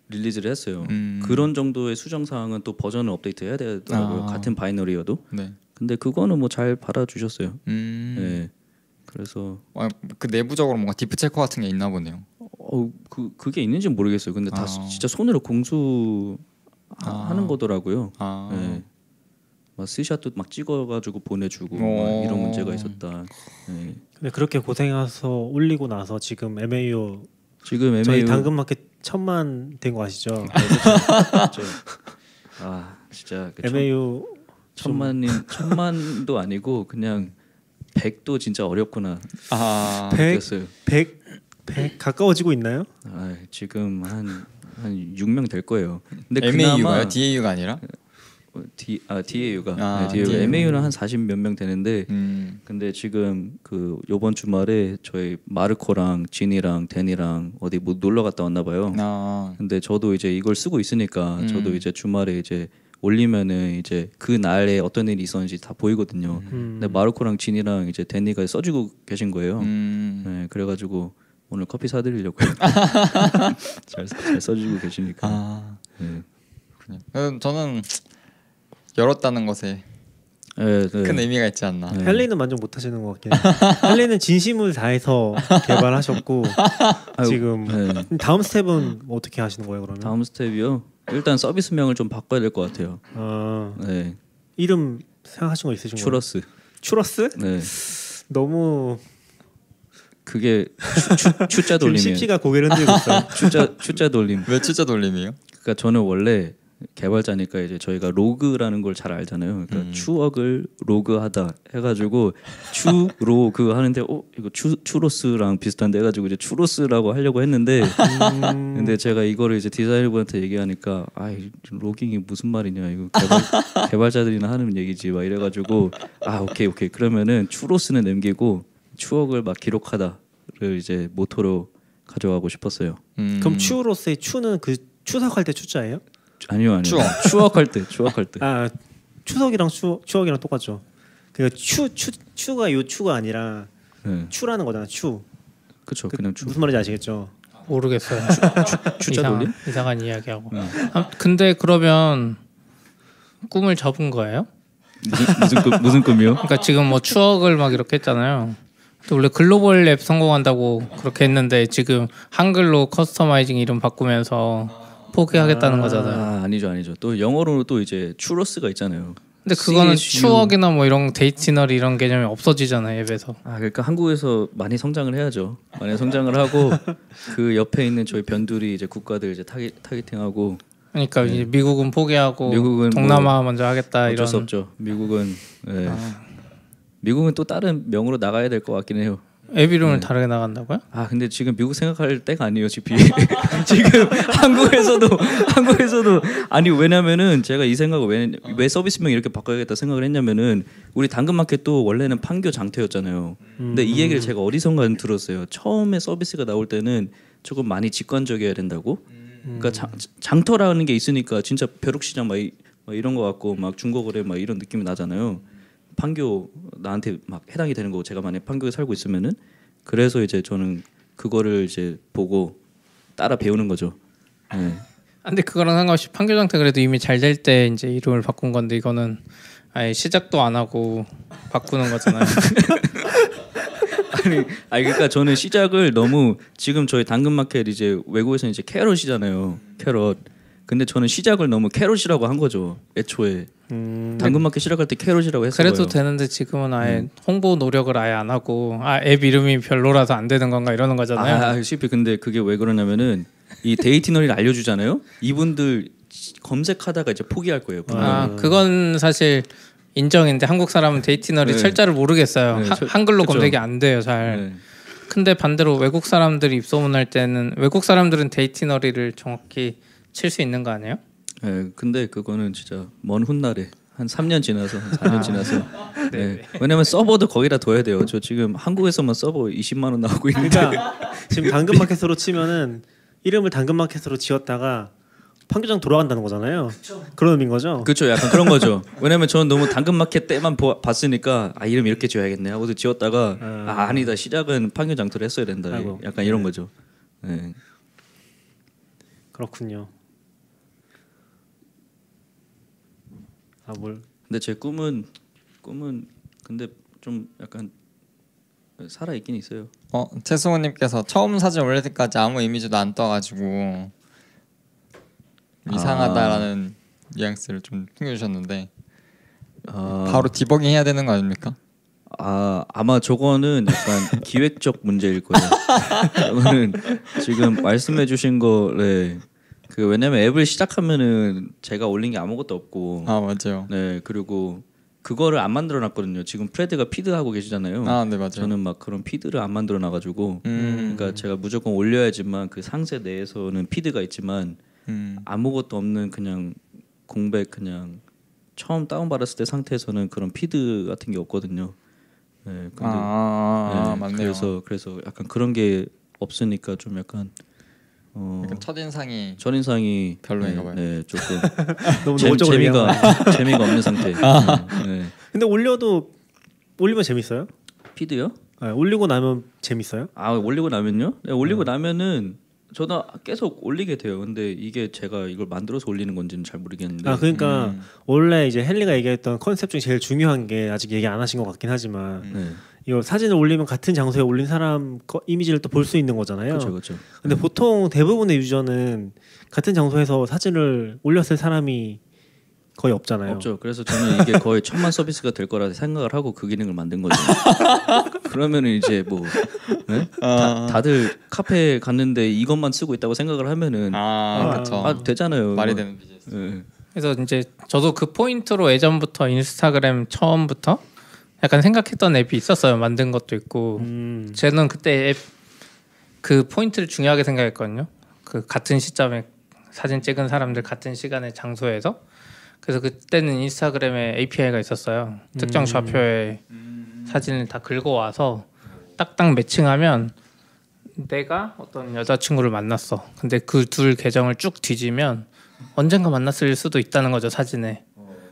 release를 했어요. 음. 그런 정도의 수정 사항은 또 버전을 업데이트해야 되더라고요. 아. 같은 binary여도. 네. 근데 그거는 뭐 잘 받아주셨어요. 음, 네. 그래서 어, 그 내부적으로 뭔가 디프 체커 같은 게 있나 보네요. 어, 그 그게 있는지 는 모르겠어요. 근데 다 아. 진짜 손으로 공수 하- 아. 하는 거더라고요. 아, 네. 막 스샷도 막 찍어가지고 보내주고 막 오. 이런 문제가 있었다. 네. 근데 그렇게 고생해서 올리고 나서 지금 MAU 지금 저희 MAU 당근마켓 천만 된 거 아시죠? 그렇죠. 아 진짜 그 천, MAU 천 만인 천만도 아니고 그냥 백도 진짜 어렵구나. 아, 백? 느꼈어요. 100 100 가까워지고 있나요? 아, 지금 한 한 6명 될 거예요. 근데 MAU가요? 그나마 DAU가 아니라? 어, D 아 DAU가 아, 네, DAU. DAU. MAU는 한 40 몇 명 되는데 음, 근데 지금 그 요번 주말에 저희 마르코랑 진이랑 데니랑 어디 뭐 놀러 갔다 왔나 봐요. 아, 근데 저도 이제 이걸 쓰고 있으니까 음. 저도 이제 주말에 이제 올리면은 이제 그 날에 어떤 일이 있었는지 다 보이거든요. 음. 근데 마르코랑 진이랑 이제 데니가 써주고 계신 거예요. 음, 네, 그래가지고 오늘 커피 사드리려고요. 잘, 잘 써주고 계시니까. 아, 네. 저는 열었다는 것에 네, 네. 큰 의미가 있지 않나. 네. 헬리는 만족 못 하시는 것 같긴 해요. 헬리는 진심을 다해서 개발하셨고 지금 네. 다음 스텝은 어떻게 하시는 거예요, 그러면? 다음 스텝이요. 일단 서비스명을 좀 바꿔야 될 것 같아요. 아, 네, 이름 생각하신 거 있으신 거예요? 추러스. 추러스? 네, 너무 그게 추, 지금 돌림이에요. CP가 고개를 흔들고 있어요. 추자 추자 돌림. 왜 추자 돌림이요? 그러니까 저는 원래 개발자니까 이제 저희가 로그라는 걸 잘 알잖아요. 그러니까 음. 추억을 로그하다 해가지고 추로그 하는데 어 이거 추 추로스랑 비슷한데 해가지고 이제 추로스라고 하려고 했는데 음, 근데 제가 이거를 이제 디자이너분한테 얘기하니까 아 로깅이 무슨 말이냐 이거 개발, 개발자들이나 하는 얘기지 막 이래가지고 아 오케이 오케이 그러면은 추로스는 남기고 추억을 막 기록하다를 이제 모토로 가져가고 싶었어요. 음. 그럼 추로스의 추는 그 추석할 때 추자예요? 아니요 아니요 추억. 추억할 때 추억할 때 아 추석이랑 추 추억이랑 똑같죠. 그러니까 추 추 추가 요 추가 아니라 네. 추라는 거잖아. 추. 그쵸 그, 그냥 추 무슨 말인지 아시겠죠? 모르겠어요. 추자 이상한, 돌림 이상한 이야기하고. 네. 아, 근데 그러면 꿈을 접은 거예요? 무슨 무슨 꿈 무슨 꿈이요? 그러니까 지금 뭐 추억을 막 이렇게 했잖아요. 원래 글로벌 앱 성공한다고 그렇게 했는데 지금 한글로 customizing 이름 바꾸면서 포기하겠다는 아. 거잖아요. 아 아니죠 아니죠 또 영어로는 또 이제 추로스가 있잖아요. 근데 그거는 CSU. 추억이나 뭐 이런 데이티너리 이런 개념이 없어지잖아요 앱에서. 아 그러니까 한국에서 많이 성장을 해야죠. 많이 성장을 하고 그 옆에 있는 저희 변두리 이제 국가들 이제 타겟 타겟팅하고 그러니까 이제 미국은 포기하고 네. 미국은 동남아 먼저 하겠다 어쩔 이런. 수 없죠. 미국은 예. 아, 미국은 또 다른 명으로 나가야 될 것 같긴 해요. 앱 이름을 네. 다르게 나간다고요? 아 근데 지금 미국 생각할 때가 아니에요 CP 지금 한국에서도 한국에서도. 아니 왜냐면은 제가 이 생각을 왜, 왜 서비스명 이렇게 바꿔야겠다 생각을 했냐면은 우리 당근마켓도 원래는 판교 장터였잖아요. 근데 이 얘기를 제가 어디선가 들었어요. 처음에 서비스가 나올 때는 조금 많이 직관적이어야 된다고? 그러니까 장, 장터라는 게 있으니까 진짜 벼룩시장 막, 이, 막 이런 거 같고 막 중고거래 막 이런 느낌이 나잖아요 판교 나한테 막 해당이 되는 거고 제가 만약 판교에 살고 있으면은 그래서 이제 저는 그거를 이제 보고 따라 배우는 거죠. 네. 아, 근데 그거랑 상관없이 판교장태 그래도 이미 잘 될 때 이제 이름을 바꾼 건데 이거는 아예 시작도 안 하고 바꾸는 거잖아요. 아니, 아니 그러니까 저는 시작을 너무 지금 저희 당근마켓 이제 외국에서는 이제 캐럿이잖아요. 캐럿. 근데 저는 시작을 너무 캐럿이라고 한 거죠. 애초에 음, 당근마켓 시작할 때 캐럿이라고 했어요. 그래도 되는데 지금은 아예 음. 홍보 노력을 아예 안 하고 아 앱 이름이 별로라서 안 되는 건가 이러는 거잖아요. 아, CP 근데 그게 왜 그러냐면은 이 데이티너리를 알려주잖아요. 이분들 검색하다가 이제 포기할 거예요. 분명히. 아, 그건 사실 인정인데 한국 사람은 데이티너리 네. 철자를 모르겠어요. 네, 하- 철- 한글로 그쵸. 검색이 안 돼요, 잘. 네. 근데 반대로 외국 사람들이 입소문할 때는 외국 사람들은 데이티너리를 정확히 칠 수 있는 거 아니에요? 네, 근데 그거는 진짜 먼 훗날에 한 3년 지나서 한 4년 지나서 네. 왜냐면 서버도 거기다 둬야 돼요. 저 지금 한국에서만 서버 20만 원 나오고 있는데 그러니까 지금 당근마켓으로 치면은 이름을 당근마켓으로 지었다가 판교장 돌아간다는 거잖아요. 그런 의미인 거죠. 그렇죠. 약간 그런 거죠. 왜냐면 저는 너무 당근마켓 때만 보, 봤으니까 아 이름 이렇게 지어야겠네 하고서 지었다가 아. 아 아니다 시작은 판교장터를 했어야 된다. 아이고. 약간 이런 거죠. 네. 그렇군요. 아 뭘? 근데 제 꿈은 꿈은 근데 좀 약간 살아 있긴 있어요. 어 최승호님께서 처음 사진 올릴 때까지 아무 이미지도 안 떠가지고 이상하다라는 뉘앙스를 좀 풍겨주셨는데 아, 바로 디버깅 해야 되는 거 아닙니까? 아 아마 저거는 약간 기획적 문제일 거예요. 저거는 지금 말씀해주신 거래. 그 왜냐면 앱을 시작하면은 제가 올린 게 아무것도 없고, 아 맞아요. 네 그리고 그거를 안 만들어 놨거든요. 지금 프레드가 feed 하고 계시잖아요. 아 네 맞아요. 저는 막 그런 feed를 안 만들어 놔 가지고, 음, 그러니까 제가 무조건 올려야지만 그 상세 내에서는 feed가 있지만 음. 아무것도 없는 그냥 공백 그냥 처음 다운 받았을 때 상태에서는 그런 feed 같은 게 없거든요. 네, 근데 아, 아, 아, 네, 맞네요. 그래서 그래서 약간 그런 게 없으니까 좀 약간 어 약간 첫 인상이 첫인상이 별로인가 네, 봐요. 네, 조금 너무 재, 노골적으로. 재미가 재미가 없는 상태. 아. 네, 네. 근데 올려도 올리면 재밌어요? 피드요? 네, 올리고 나면 재밌어요? 아 올리고 나면요? 네, 음. 올리고 나면은 저도 계속 올리게 돼요. 근데 이게 제가 이걸 만들어서 올리는 건지는 잘 모르겠는데. 아 그러니까 음. 원래 이제 헨리가 얘기했던 컨셉 중에 제일 중요한 게 아직 얘기 안 하신 것 같긴 하지만 네, 이거 사진을 올리면 같은 장소에 올린 사람 거, 이미지를 또 볼 수 있는 거잖아요. 그렇죠, 그렇죠. 근데 보통 대부분의 유저는 같은 장소에서 사진을 올렸을 사람이 거의 없잖아요. 없죠. 그래서 저는 이게 거의 천만 서비스가 될 거라 생각을 하고 그 기능을 만든 거죠. 그러면은 이제 뭐 네? 다, 다들 카페 갔는데 이것만 쓰고 있다고 생각을 하면은 아, 아. 아 되잖아요. 말이 뭐. 되는 비즈니스. 예. 그래서 이제 저도 그 포인트로 예전부터 인스타그램 처음부터 약간 생각했던 앱이 있었어요. 만든 것도 있고. 음, 저는 그때 앱 그 포인트를 중요하게 생각했거든요. 그 같은 시점에 사진 찍은 사람들 같은 시간에 장소에서 그래서 그때는 인스타그램에 API가 있었어요. 특정 좌표에 사진을 다 긁어 와서 딱딱 매칭하면 내가 어떤 여자친구를 만났어. 근데 그 둘 계정을 쭉 뒤지면 언젠가 만났을 수도 있다는 거죠 사진에.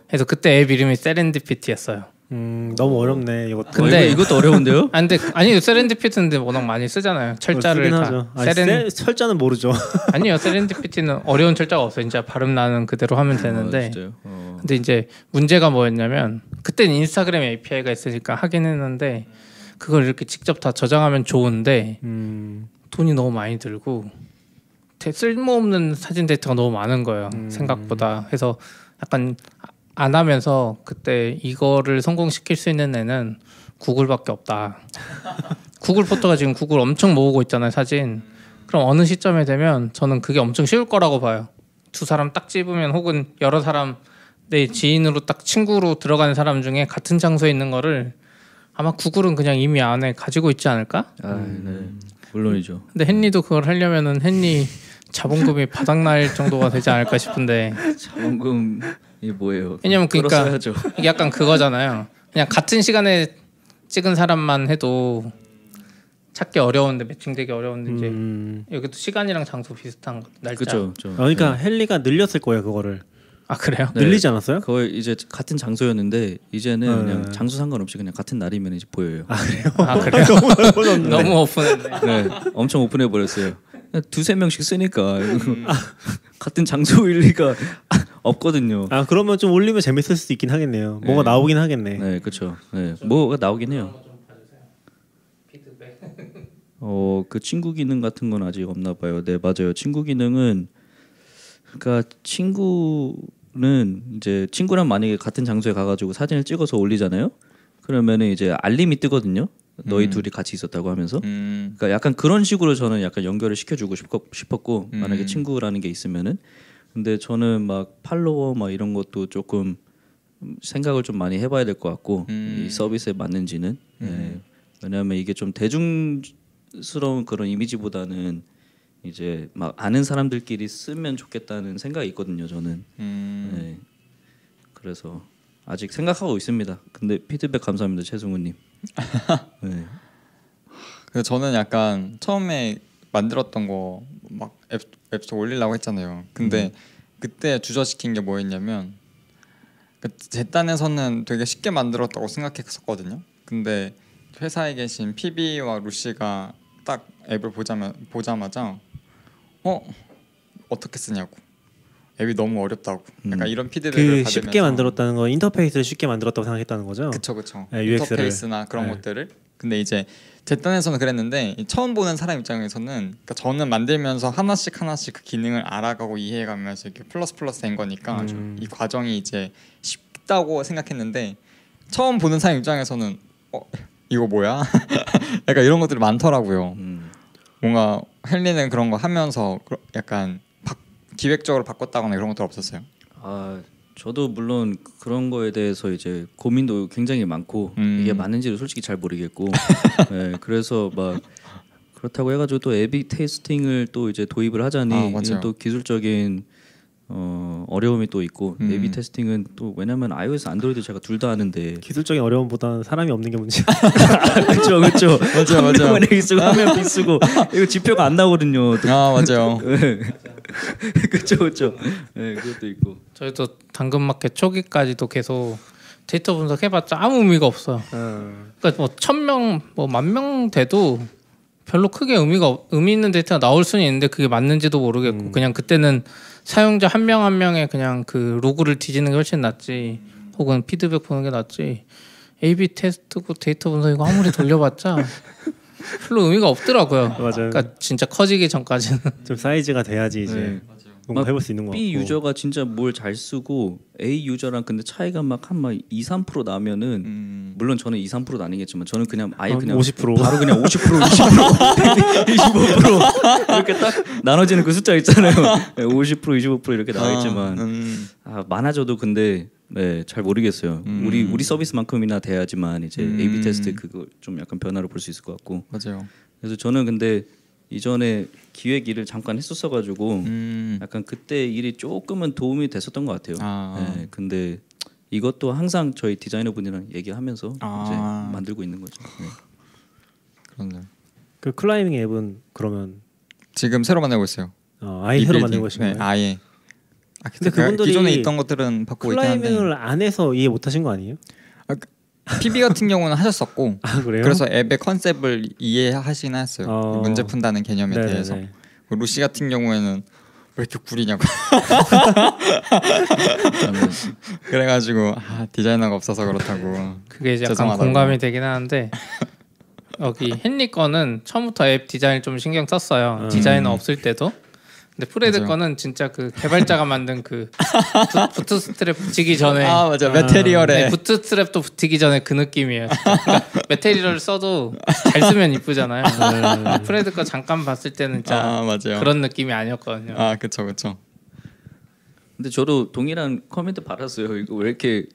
그래서 그때 앱 이름이 세렌디피티였어요. 음, 너무 어렵네 이것도. 근데- 어, 이거, 이것도 어려운데요? 아 근데 아니 세렌디피티인데 워낙 많이 쓰잖아요. 철자를 다. 아니, 세렌 세- 철자는 모르죠. 아니요 세렌디피티는 어려운 철자가 없어요. 진짜 발음 나는 그대로 하면 아, 되는데. 진짜요? 어. 근데 이제 문제가 뭐였냐면 그때는 인스타그램 API가 있으니까 하긴 했는데 그걸 이렇게 직접 다 저장하면 좋은데 음, 돈이 너무 많이 들고 대- 쓸모없는 사진 데이터가 너무 많은 거예요. 음. 생각보다. 그래서 약간 안 하면서 그때 이거를 성공시킬 수 있는 애는 구글밖에 없다. 구글 포토가 지금 구글 엄청 모으고 있잖아요, 사진. 그럼 어느 시점에 되면 저는 그게 엄청 쉬울 거라고 봐요. 두 사람 딱 집으면 혹은 여러 사람 내 지인으로 딱 친구로 들어가는 사람 중에 같은 장소에 있는 거를 아마 구글은 그냥 이미 안에 가지고 있지 않을까? 아, 네. 물론이죠. 근데 헨리도 그걸 하려면은 헨리 자본금이 바닥날 정도가 되지 않을까 싶은데 자본금 이 뭐예요? 왜냐면 그러니까. 이게 약간 그거잖아요. 그냥 같은 시간에 찍은 사람만 해도 찾기 어려운데 매칭되기 어려운데 이제 음. 여기도 시간이랑 장소 비슷한 거 날짜. 그렇죠. 저- 그러니까 헬리가 늘렸을 거예요 그거를. 아 그래요? 네. 늘리지 않았어요? 거의 이제 같은 장소였는데 이제는 네. 그냥 장소 상관없이 그냥 같은 날이면 이제 보여요. 아 그래요? 너무 오픈했네. 네, 엄청 오픈해 버렸어요. 두세 명씩 쓰니까 같은 장소일 리가 없거든요. 아 그러면 좀 올리면 재밌을 수도 있긴 하겠네요. 뭐가 네. 나오긴 하겠네. 네, 그렇죠. 네, 뭐가 나오긴 해요. 어, 그 친구 기능 같은 건 아직 없나 봐요. 네, 맞아요. 친구 기능은 그러니까 친구는 이제 친구랑 만약에 같은 장소에 가가지고 사진을 찍어서 올리잖아요. 그러면은 이제 알림이 뜨거든요. 너희 음. 둘이 같이 있었다고 하면서. 음, 그러니까 약간 그런 식으로 저는 약간 연결을 시켜주고 싶었, 싶었고 음. 만약에 친구라는 게 있으면은 근데 저는 막 팔로워 막 이런 것도 조금 생각을 좀 많이 해봐야 될 것 같고 음. 이 서비스에 맞는지는 네. 음. 왜냐하면 이게 좀 대중스러운 그런 이미지보다는 이제 막 아는 사람들끼리 쓰면 좋겠다는 생각이 있거든요 저는 음. 네. 그래서 아직 생각하고 있습니다 근데 피드백 감사합니다 최승우님 네. 그래서 저는 약간 처음에 만들었던 거 막 앱 앱스토어 올리려고 했잖아요. 근데 그때 주저시킨 게 뭐였냐면 그제 딴에서는 되게 쉽게 만들었다고 생각했었거든요. 근데 회사에 계신 PB와 루시가 딱 앱을 보자마, 보자마자 어 어떻게 쓰냐고 앱이 너무 어렵다고 약간 음. 이런 피드백을 그 받으면서 쉽게 만들었다는 건 인터페이스를 쉽게 만들었다고 생각했다는 거죠. 그쵸 그쵸 네, UX 를. 인터페이스나 그런 네. 것들을 근데 이제 제 딴에서는 그랬는데 이 처음 보는 사람 입장에서는 그러니까 저는 만들면서 하나씩 하나씩 그 기능을 알아가고 이해해가면서 이렇게 플러스 플러스 된 거니까 음. 이 과정이 이제 쉽다고 생각했는데 처음 보는 사람 입장에서는 어 이거 뭐야 약간 이런 것들이 많더라고요 음. 뭔가 헬리는 그런 거 하면서 그러- 약간 바, 기획적으로 바꿨다거나 이런 것들 없었어요 아 저도 물론 그런 거에 대해서 이제 고민도 굉장히 많고 음. 이게 맞는지를 솔직히 잘 모르겠고 네, 그래서 막 그렇다고 해가지고 또 에비 테스팅을 또 이제 도입을 하자니 아, 또 기술적인 어, 어려움이 또 있고 음. 에비 테스팅은 또 왜냐면 iOS, 안드로이드 제가 둘 다 하는데 기술적인 어려움보다는 사람이 없는 게 문제야. 그렇죠 그렇죠 맞아요, 한 맞아요. 명은 A 쓰고 한명 B 쓰고 이거 지표가 안 나오거든요 아 맞아요 그렇죠 그렇죠 네, 그것도 있고 저희도 당근마켓 초기까지도 계속 데이터 분석해봤자 아무 의미가 없어요. 어. 그러니까 뭐 천 명, 뭐 만 명 돼도 별로 크게 의미가 없- 의미 있는 데이터가 나올 수는 있는데 그게 맞는지도 모르겠고 음. 그냥 그때는 사용자 한명한 명의 그냥 그 로그를 뒤지는 게 훨씬 낫지 혹은 피드백 보는 게 낫지 A/B 테스트고 데이터 분석 이거 아무리 돌려봤자 별로 의미가 없더라고요. 맞아요. 그러니까 진짜 커지기 전까지는 좀 사이즈가 돼야지 이제. 네. 뭔가 막 해볼 수 있는 거 B 같고. 유저가 진짜 뭘 잘 쓰고 A 유저랑 근데 차이가 막 한 막 2, 3% 나면은 음. 물론 저는 2, 3%는 아니겠지만 저는 그냥 아예 한 그냥 50%. 바로 그냥 50% 20% 25% 이렇게 딱 나눠지는 그 숫자 있잖아요. 50% 25% 이렇게 나와있지만 아, 음. 아, 많아져도 근데 네, 잘 모르겠어요. 음. 우리 우리 서비스만큼이나 돼야지만 이제 음. A/B 테스트 그거 좀 약간 변화를 볼 수 있을 것 같고. 맞아요. 그래서 저는 근데 이전에 기획 일을 잠깐 했었어가지고 음. 약간 그때 일이 조금은 도움이 됐었던 것 같아요. 아. 네, 근데 이것도 항상 저희 디자이너 분이랑 얘기하면서 아. 이제 만들고 있는 거죠. 네. 그렇네요. 그 클라이밍 앱은 그러면 지금 새로 만들고 있어요. 어, 아예 새로. 만든 것인가요? 네, 아예. 아, 근데 근데 그분들이 기존에 있던 것들은 바꾸고 있긴 한데 클라이밍을 안 해서 이해 못 하신 거 아니에요? PB 같은 경우는 하셨었고 아 그래요? 그래서 앱의 컨셉을 이해하시긴 했어요. 어. 문제 푼다는 개념에 네네네. 대해서. 그 루시 같은 경우에는 왜 이렇게 구리냐고. 그래가지고 아, 디자이너가 없어서 그렇다고. 그게 이제 약간 죄송하다고. 공감이 되긴 하는데 여기 헨리 거는 처음부터 앱 디자인 좀 신경 썼어요. 음. 디자이너 없을 때도. 근데 프레드 맞아요. 거는 진짜 그 개발자가 만든 그 부- Bootstrap 붙이기 전에 아 맞아 Material에 네, Bootstrap도 붙이기 전에 그 느낌이에요. 그러니까 Material을 써도 잘 쓰면 이쁘잖아요. 근데 프레드 거 잠깐 봤을 때는 진짜 아. 그런 느낌이 아니었거든요. 아 그쵸 그쵸. 근데 저도 동일한 코멘트 받았어요. 이거 왜 이렇게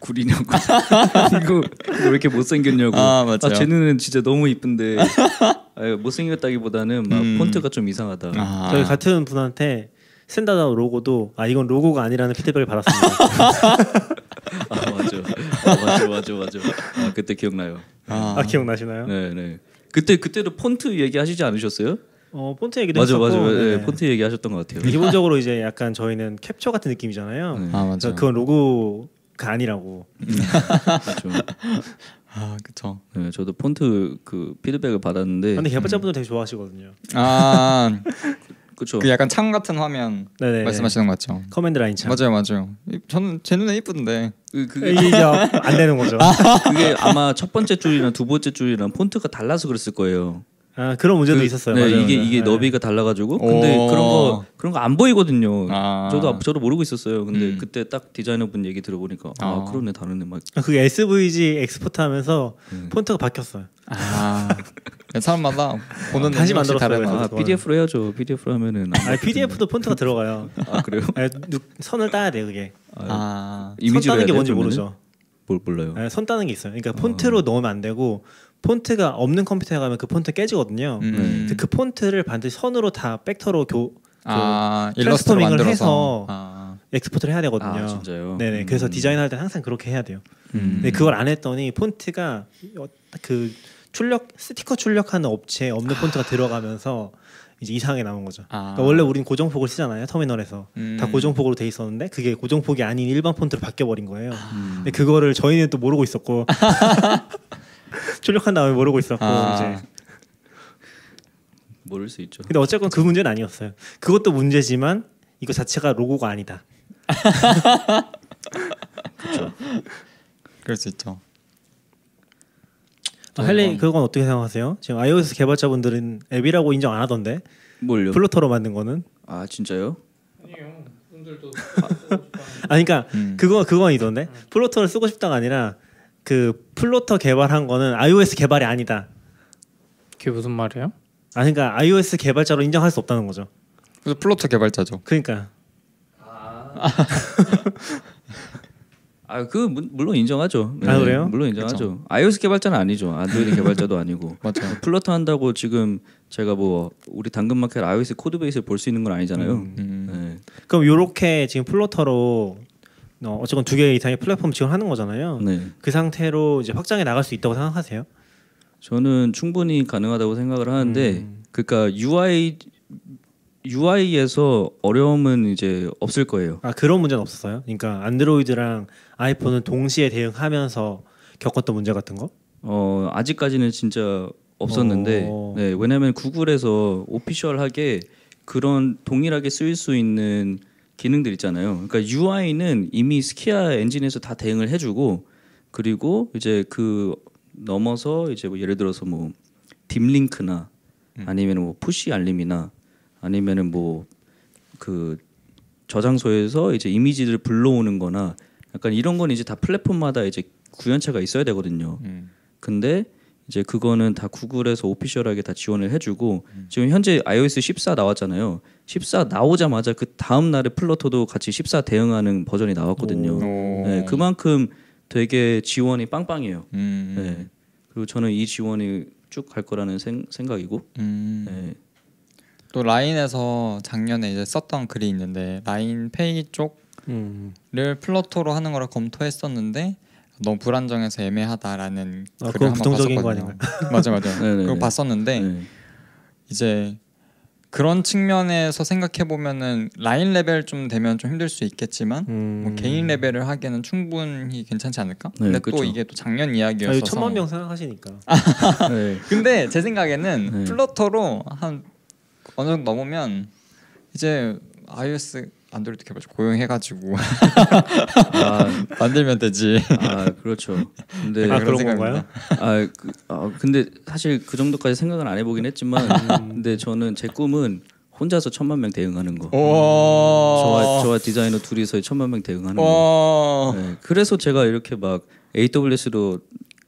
구리냐고. 이거 왜 이렇게 못생겼냐고. 아, 맞아요. 제 눈엔 진짜 너무 이쁜데 아, 못생겼다기보다는 막 음. 폰트가 좀 이상하다. 아, 저희 같은 분한테 standard 로고도 아 이건 로고가 아니라는 피드백을 받았습니다. 아 맞아. 아, 맞아 맞아 맞아. 아 그때 기억나요. 아, 아 기억나시나요? 네 네. 그때 그때도 폰트 얘기하시지 않으셨어요? 어 폰트 얘기도 맞아 했었고 맞아. 맞아. 네. 네, 폰트 얘기하셨던 것 같아요. 기본적으로 이제 약간 저희는 캡처 같은 느낌이잖아요. 네. 아 맞아. 그건 로고가 아니라고. 그렇죠. 아 그쵸. 네, 저도 폰트 그 피드백을 받았는데 근데 개발자분들 되게 좋아하시거든요. 아그 그렇죠. 약간 창 같은 화면 네네. 말씀하시는 거 맞죠? command line 창. 맞아요 맞아요. 이- 저는 제 눈에 이쁜데. 그, 그게 이제 안 되는 거죠. 그게 아마 첫 번째 줄이랑 두 번째 줄이랑 폰트가 달라서 그랬을 거예요. 아 그런 문제도 그- 있었어요. 네, 맞아요, 이게 맞아요. 이게 네. 너비가 달라가지고 근데 오. 그런 거 그런 거 안 보이거든요. 아. 저도 저도 모르고 있었어요. 근데 음. 그때 딱 디자이너 분 얘기 들어보니까 아, 아. 그러네 다르네 막. 아, 그게 SVG 엑스포트하면서 음. 폰트가 바뀌었어요. 아 사람마다 보는 다시 눈이 확실히 만들었어요. 아. PDF로 해야죠. PDF로 하면은 안아 PDF도 폰트가 들어가요. 아 그래요? 아, 누- 선을 따야 돼 그게. 아, 아선 따는 게 뭔지 그러면은? 모르죠. 뭘 몰라요. 아, 선 따는 게 있어요. 그러니까 폰트로 넣으면 안 되고 폰트가 없는 컴퓨터에 가면 그 폰트 깨지거든요. 음. 근데 그 폰트를 반드시 선으로 다 벡터로 교아그 만들어서. 해서 아, export를 해야 되거든요. 아 진짜요? 네네. 음. 그래서 디자인할 때 항상 그렇게 해야 돼요. 음. 근데 그걸 안 했더니 폰트가 어, 그 출력 스티커 출력하는 업체에 없는 폰트가 들어가면서 이제 이상하게 나온 거죠. 아. 그러니까 원래 우린 고정폭을 쓰잖아요 터미널에서 음. 다 고정폭으로 돼 있었는데 그게 고정폭이 아닌 일반 폰트로 바뀌어 버린 거예요. 음. 근데 그거를 저희는 또 모르고 있었고 출력한 다음에 모르고 있었고 아. 이제 모를 수 있죠. 근데 어쨌건 그 문제는 아니었어요. 그것도 문제지만 이거 자체가 로고가 아니다. 그럴 수 있죠. 아, 헨리 그건 어떻게 생각하세요? 지금 iOS 개발자분들은 앱이라고 인정 안 하던데 뭘요? Flutter로 만든 거는 아 진짜요? 아니요. 분들도 아 그러니까 음. 그거 그건 이던데 Flutter를 쓰고 싶다가 아니라 그 Flutter 개발한 거는 iOS 개발이 아니다. 그게 무슨 말이에요? 아 그러니까 iOS 개발자로 인정할 수 없다는 거죠. 그래서 Flutter 개발자죠. 그러니까 아 그 물론 인정하죠. 네, 아, 그래요? 물론 인정하죠. iOS 개발자는 아니죠. 안드로이드 개발자도 아니고. 맞아요. Flutter 한다고 지금 제가 뭐 우리 당근마켓 iOS code base를 볼 수 있는 건 아니잖아요. 음. 네. 그럼 요렇게 지금 Flutter로 어, 어쨌건 두 개 이상의 플랫폼 지원하는 거잖아요. 네. 그 상태로 이제 확장해 나갈 수 있다고 생각하세요? 저는 충분히 가능하다고 생각을 하는데 음. 그러니까 UI UI에서 어려움은 이제 없을 거예요. 아 그런 문제는 없었어요. 그러니까 안드로이드랑 아이폰은 동시에 대응하면서 겪었던 문제 같은 거? 어 아직까지는 진짜 없었는데 어. 네, 왜냐하면 구글에서 오피셜하게 그런 동일하게 쓰일 수 있는 기능들 있잖아요. 그러니까 UI는 이미 스키아 엔진에서 다 대응을 해주고 그리고 이제 그 넘어서 이제 뭐 예를 들어서 뭐 딥링크나 아니면 뭐 푸시 알림이나 아니면은 뭐 그 저장소에서 이제 이미지를 불러오는거나 약간 이런 건 이제 다 플랫폼마다 이제 구현체가 있어야 되거든요. 음. 근데 이제 그거는 다 구글에서 official하게 다 지원을 해주고 지금 현재 iOS 14 나왔잖아요. 14 나오자마자 그 다음 날에 Flutter도 같이 14 대응하는 버전이 나왔거든요. 오. 네, 그만큼 되게 지원이 빵빵해요. 음. 네. 그리고 저는 이 지원이 쭉 갈 거라는 생, 생각이고. 음. 네. 또 라인에서 작년에 이제 썼던 글이 있는데 LINE Pay 쪽을 음. Flutter로 하는 거를 검토했었는데 너무 불안정해서 애매하다라는 아, 글을 한번 봤었거든요. 맞아 맞아. 네네네. 그거 봤었는데 네. 이제 그런 측면에서 생각해 보면은 라인 레벨 좀 되면 좀 힘들 수 있겠지만 음. 뭐 개인 레벨을 하기에는 충분히 괜찮지 않을까? 네, 근데 그쵸. 또 이게 또 작년 이야기였어서 천만 명 생각하시니까. 네. 근데 제 생각에는 네. Flutter로 한 어느 정도 넘으면 이제 iOS 안드로이드 개발 고용해가지고 아, 만들면 되지. 아 그렇죠. 근데 아, 그런. 건가요? 아, 그, 아 근데 사실 그 정도까지 생각은 안 해보긴 했지만 근데 저는 제 꿈은 혼자서 천만 명 대응하는 거. 오. 저와 저와 디자이너 둘이서 천만 명 대응하는 거. 와. 네, 그래서 제가 이렇게 막 AWS로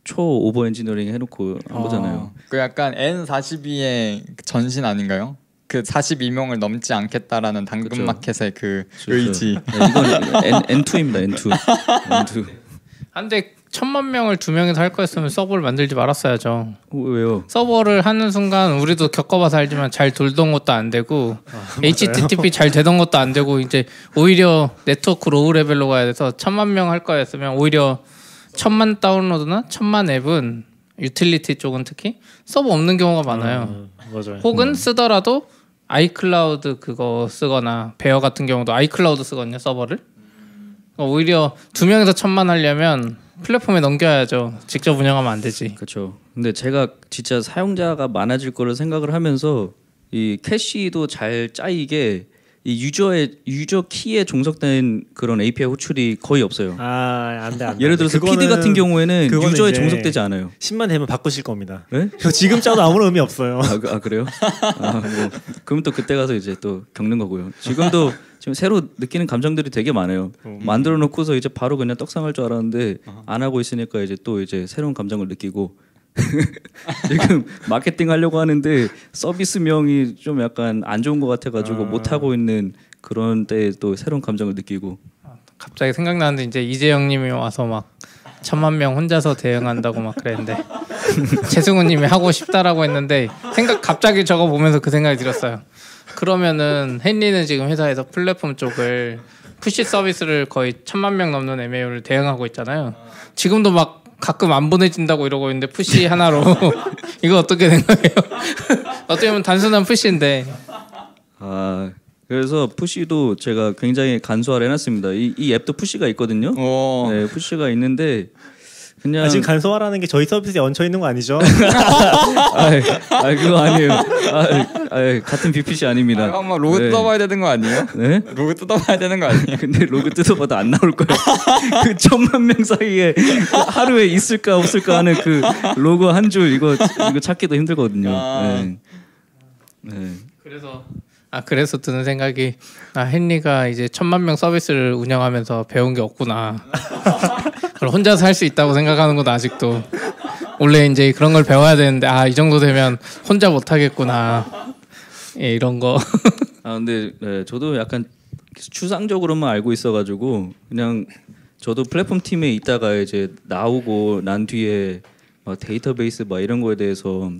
초 over engineering 해놓고 한 거잖아요. 그 약간 N42의 전신 아닌가요? 그 42명을 넘지 않겠다라는 당근 그쵸. 마켓의 그 그렇죠. 의지. 네, 이건 N, N2입니다. N2. N2. 한데 천만 명을 두 명이서 할 거였으면 서버를 만들지 말았어야죠. 어, 왜요? 서버를 하는 순간 우리도 겪어봐서 알지만 잘 돌던 것도 안 되고 아, HTTP 잘 되던 것도 안 되고 이제 오히려 네트워크 low level로 가야 돼서 천만 명 할 거였으면 오히려 천만 다운로드나 천만 앱은 유틸리티 쪽은 특히 서버 없는 경우가 많아요. 아, 맞아요. 혹은 쓰더라도 iCloud 그거 쓰거나 Bear 같은 경우도 iCloud 쓰거든요 서버를. 그러니까 오히려 두 명에서 천만 하려면 플랫폼에 넘겨야죠. 직접 운영하면 안 되지. 그렇죠. 근데 제가 진짜 사용자가 많아질 거를 생각을 하면서 이 캐시도 잘 짜이게 이 user의 user 키에 종속된 그런 API 호출이 거의 없어요. 아, 안 돼, 안 돼. 예를 들어서 그거는 feed 같은 경우에는 유저에 종속되지 않아요. 10만 되면 바꾸실 겁니다. 네? 저 지금 짜도 아무런 의미 없어요. 아, 그- 아 그래요? 아, 뭐, 그럼 또 그때 가서 이제 또 겪는 거고요. 지금도 지금 새로 느끼는 감정들이 되게 많아요. 만들어 놓고서 이제 바로 그냥 떡상할 줄 알았는데 안 하고 있으니까 이제 또 이제 새로운 감정을 느끼고 지금 마케팅 하려고 하는데 서비스명이 좀 약간 안 좋은 것 같아가지고 아. 못 하고 있는 그런 때또 새로운 감정을 느끼고 갑자기 생각나는데 이제 이재영님이 와서 막 천만 명 혼자서 대응한다고 막 그랬는데 최승우님이 하고 싶다라고 했는데 생각 갑자기 저거 보면서 그 생각이 들었어요. 그러면은 헨리는 지금 회사에서 플랫폼 쪽을 push 서비스를 거의 천만 명 넘는 MAU를 대응하고 있잖아요. 지금도 막 가끔 안 보내진다고 이러고 있는데 push 하나로 이거 어떻게 생각해요? 어떻게 보면 단순한 push인데 아 그래서 push도 제가 굉장히 간소화를 해놨습니다. 이, 이 앱도 push가 있거든요. 오. 네 push가 있는데 그냥 아, 지금 간소화라는 게 저희 서비스에 얹혀 있는 거 아니죠? 아, 아 그거 아니에요. 아, 아, 같은 VPC 아닙니다. 아, 한번 로그 네. 뜯어봐야 되는 거 아니에요? 네? 로그 뜯어봐야 되는 거 아니에요? 근데 로그 뜯어봐도 안 나올 거예요. 그 천만 명 사이에 그 하루에 있을까 없을까 하는 그 로그 한줄 이거 이거 찾기도 힘들거든요. 아. 네. 네. 그래서 아 그래서 드는 생각이 아 헨리가 이제 천만 명 서비스를 운영하면서 배운 게 없구나. 그걸 혼자서 할 수 있다고 생각하는구나 아직도. 원래 이제 그런 걸 배워야 되는데 아 이 정도 되면 혼자 못 하겠구나. 예 이런 거. 아 근데 네, 저도 약간 추상적으로만 알고 있어가지고 그냥 저도 플랫폼 팀에 있다가 이제 나오고 난 뒤에 막 데이터베이스 막 이런 거에 대해서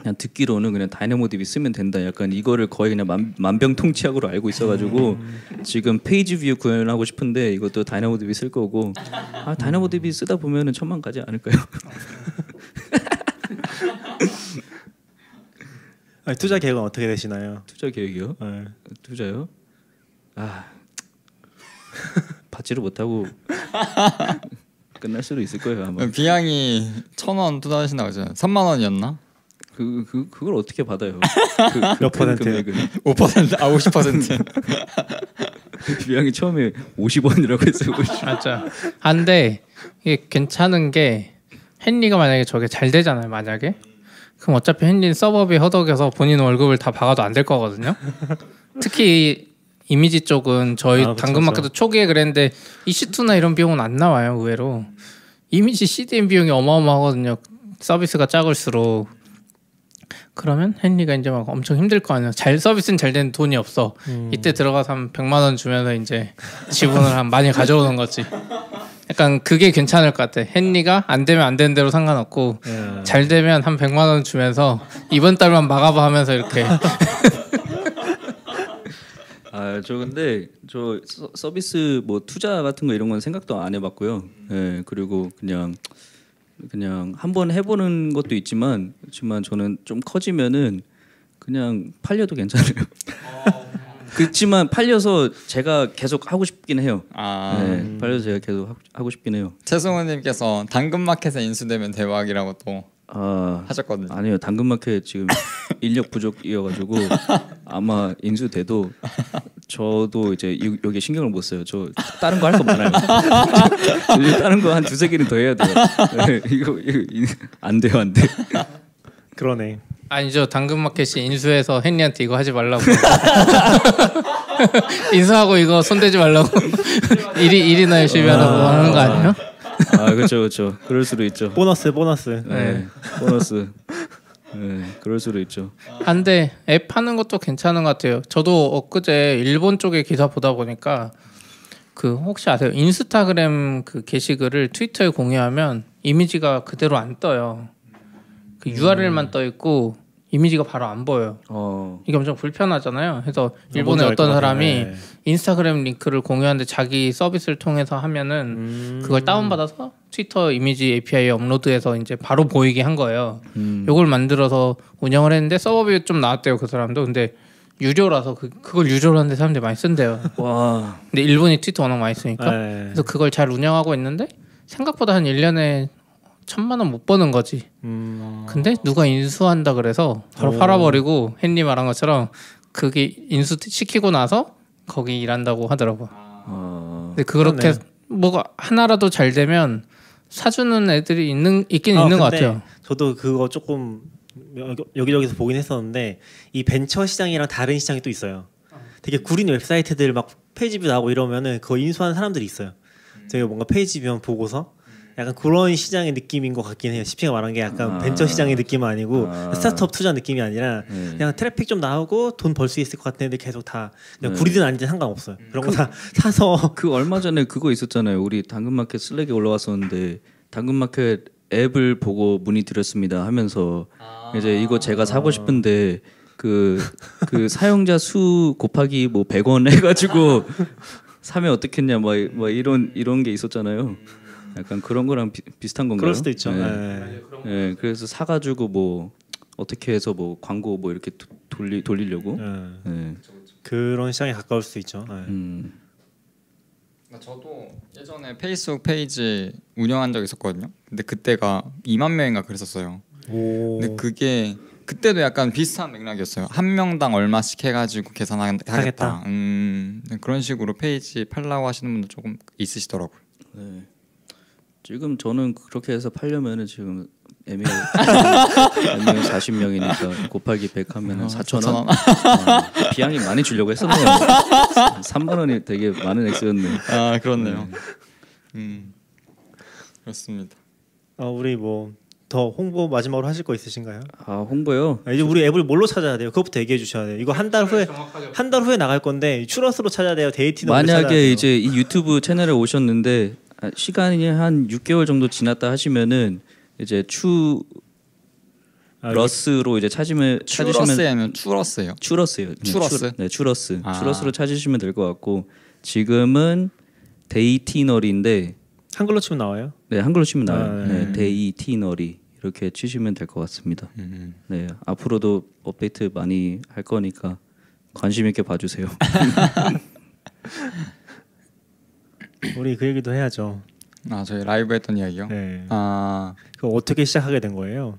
그냥 듣기로는 그냥 DynamoDB 쓰면 된다. 약간 이거를 거의 그냥 만, 만병통치약으로 알고 있어가지고 지금 page view 구현하고 싶은데 이것도 DynamoDB 쓸 거고 아 다이나모DB 쓰다 보면은 천만 가지 않을까요? 아니, 투자 계획은 어떻게 되시나요? 투자 계획이요? 네. 투자요? 아 받지를 못하고 끝날 수도 있을 거예요 아마. 비양이 천원 투자하신다고 하잖아요. 3만 원이었나? 그, 그 그걸 어떻게 받아요? 그, 몇 퍼센트요? 5%, 아 50%. 비양이 처음에 50원이라고 했어요. 50. 맞죠. 한데 이게 괜찮은 게 헨리가 만약에 저게 잘 되잖아요. 만약에 그럼 어차피 헨리는 서버비 허덕여서 본인 월급을 다 박아도 안 될 거거든요. 특히 이미지 쪽은 저희 아, 당근마켓도 초기에 그랬는데 EC2나 이런 비용은 안 나와요 의외로. 이미지 CDN 비용이 어마어마하거든요. 서비스가 작을수록. 그러면 헨리가 이제 막 엄청 힘들 거 아니야 잘 서비스는 잘 되는 돈이 없어. 음. 이때 들어가서 한 100만 원 주면서 이제 지분을 한 많이 가져오는 거지 약간 그게 괜찮을 것 같아 헨리가 안 되면 안 되는 대로 상관없고 예. 잘 되면 한 100만 원 주면서 이번 달만 막아봐 하면서 이렇게 아 저 근데 저 서, 서비스 뭐 투자 같은 거 이런 건 생각도 안 해봤고요. 예 그리고 그냥 그냥 한번 해보는 것도 있지만 그렇지만 저는 좀 커지면은 그냥 팔려도 괜찮아요. 그렇지만 팔려서 제가 계속 하고 싶긴 해요. 아 네, 팔려서 제가 계속 하고, 싶긴 해요. 최승호님께서 당근마켓에 인수되면 대박이라고 또 아 하셨거든요. 아니요 당근마켓 지금 인력 부족이어가지고 아마 인수돼도 저도 이제 이- 여기에 신경을 못 써요. 저 다른 거 할 거 많아요. 다른 거 한 두세 개는 더 해야 돼요. 네, 이거, 이거 이- 안 돼요 안 돼. 그러네. 아니죠 당근마켓이 인수해서 헨리한테 이거 하지 말라고 인수하고 이거 손대지 말라고 일이 일이나 열심히 하라고 하는 거 아니에요? 아 그렇죠 그렇죠. 그럴 수도 있죠. 보너스 보너스. 네, 보너스. 네, 그럴 수도 있죠. 한데 앱 하는 것도 괜찮은 것 같아요. 저도 엊그제 일본 쪽의 기사 보다 보니까 그 혹시 아세요? 인스타그램 그 게시글을 트위터에 공유하면 이미지가 그대로 안 떠요. 그 URL만 떠 있고 이미지가 바로 안 보여요. 어, 이게 엄청 불편하잖아요. 그래서 뭔지 일본의 어떤. 사람이 네. 인스타그램 링크를 공유하는데 자기 서비스를 통해서 하면은 음. 그걸 다운받아서 트위터 이미지 API에 업로드해서 이제 바로 보이게 한 거예요. 음, 요걸 만들어서 운영을 했는데 서버비 좀 나왔대요 그 사람도. 근데 유료라서 그, 그걸 유료로 하는데 사람들이 많이 쓴대요. 와, 근데 일본이 트위터 워낙 많이 쓰니까. 네. 그래서 그걸 잘 운영하고 있는데 생각보다 한 1년에 천만 원 못 버는 거지. 음. 근데 누가 인수한다 그래서 바로 오. 팔아버리고 헨리 말한 것처럼 그게 인수 시키고 나서 거기 일한다고 하더라고. 어, 근데 그렇게 그러네. 뭐가 하나라도 잘 되면 사주는 애들이 있는 있긴 아, 있는 것 같아요. 저도 그거 조금 여기- 여기저기서 보긴 했었는데 이 벤처 시장이랑 다른 시장이 또 있어요. 되게 구린 웹사이트들 막 page view 나오고 이러면은 그거 인수하는 사람들이 있어요. 제가 뭔가 page view만 보고서 약간 그런 시장의 느낌인 것 같긴 해요. 시피가 말한 게 약간 아. 벤처 시장의 느낌은 아니고 아. 스타트업 투자 느낌이 아니라 네. 그냥 트래픽 좀 나오고 돈 벌 수 있을 것 같은데 계속 다 그냥 네. 구리든 아니든 상관없어요. 그런 거다 사서 그 얼마 전에 그거 있었잖아요. 우리 당근마켓 Slack에 올라왔었는데 당근마켓 앱을 보고 문의 드렸습니다 하면서 이제 이거 제가 사고 싶은데 그 그 사용자 수 곱하기 뭐 100원 해가지고 사면 어떻겠냐 막, 막 이런 이런 게 있었잖아요. 약간 그런 거랑 비, 비슷한 건가요? 그럴 수도 있죠. 네. 네. 네, 그래서 사가지고 뭐 어떻게 해서 뭐 광고 뭐 이렇게 도- 돌리 돌리려고. 네. 네. 그런 시장에 가까울 수도 있죠. 네. 음. 그러니까 저도 예전에 페이스북 페이지 운영한 적 있었거든요. 근데 그때가 2만 명인가 그랬었어요. 오. 근데 그게 그때도 약간 비슷한 맥락이었어요. 한 명당 얼마씩 해가지고 계산하겠다. 하겠다. 음, 네, 그런 식으로 페이지 팔라고 하시는 분들 조금 있으시더라고요. 네. 지금 저는 그렇게 해서 팔려면은 지금 애매해. 애매해 40명이니까 곱하기 100 하면은 어, 4천 4,000원. 원. 어, 비양이 많이 주려고 했었네요. 3만 원이 되게 많은 액수였네. 아 그렇네요. 음, 그렇습니다. 어, 우리 뭐 더 홍보 마지막으로 하실 거 있으신가요? 아 홍보요. 아, 이제 우리 앱을 뭘로 찾아야 돼요? 그것부터 얘기해 주셔야 돼요. 이거 한 달 후에 한 달 후에 나갈 건데 추러스로 찾아야 돼요. 데이티너 만약에 이제 이 유튜브 채널에 오셨는데 아, 시간이 한 6개월 정도 지났다 하시면은 이제 추 아, 러스로 이제 찾으면 찾으시면 추러스면 추러스예요. 추러스요. 네, 추러스? 추- 네, 추러스. 아. 추러스로 찾으시면 될 것 같고 지금은 데이티너리인데 한글로 치면 나와요. 네 한글로 치면 아, 나와요. 네. 네, 데이티너리 이렇게 치시면 될 것 같습니다. 음. 네 앞으로도 업데이트 많이 할 거니까 관심 있게 봐주세요. 우리 그 얘기도 해야죠. 아 저희 라이브 했던 이야기요. 네. 아 그 어떻게 시작하게 된 거예요?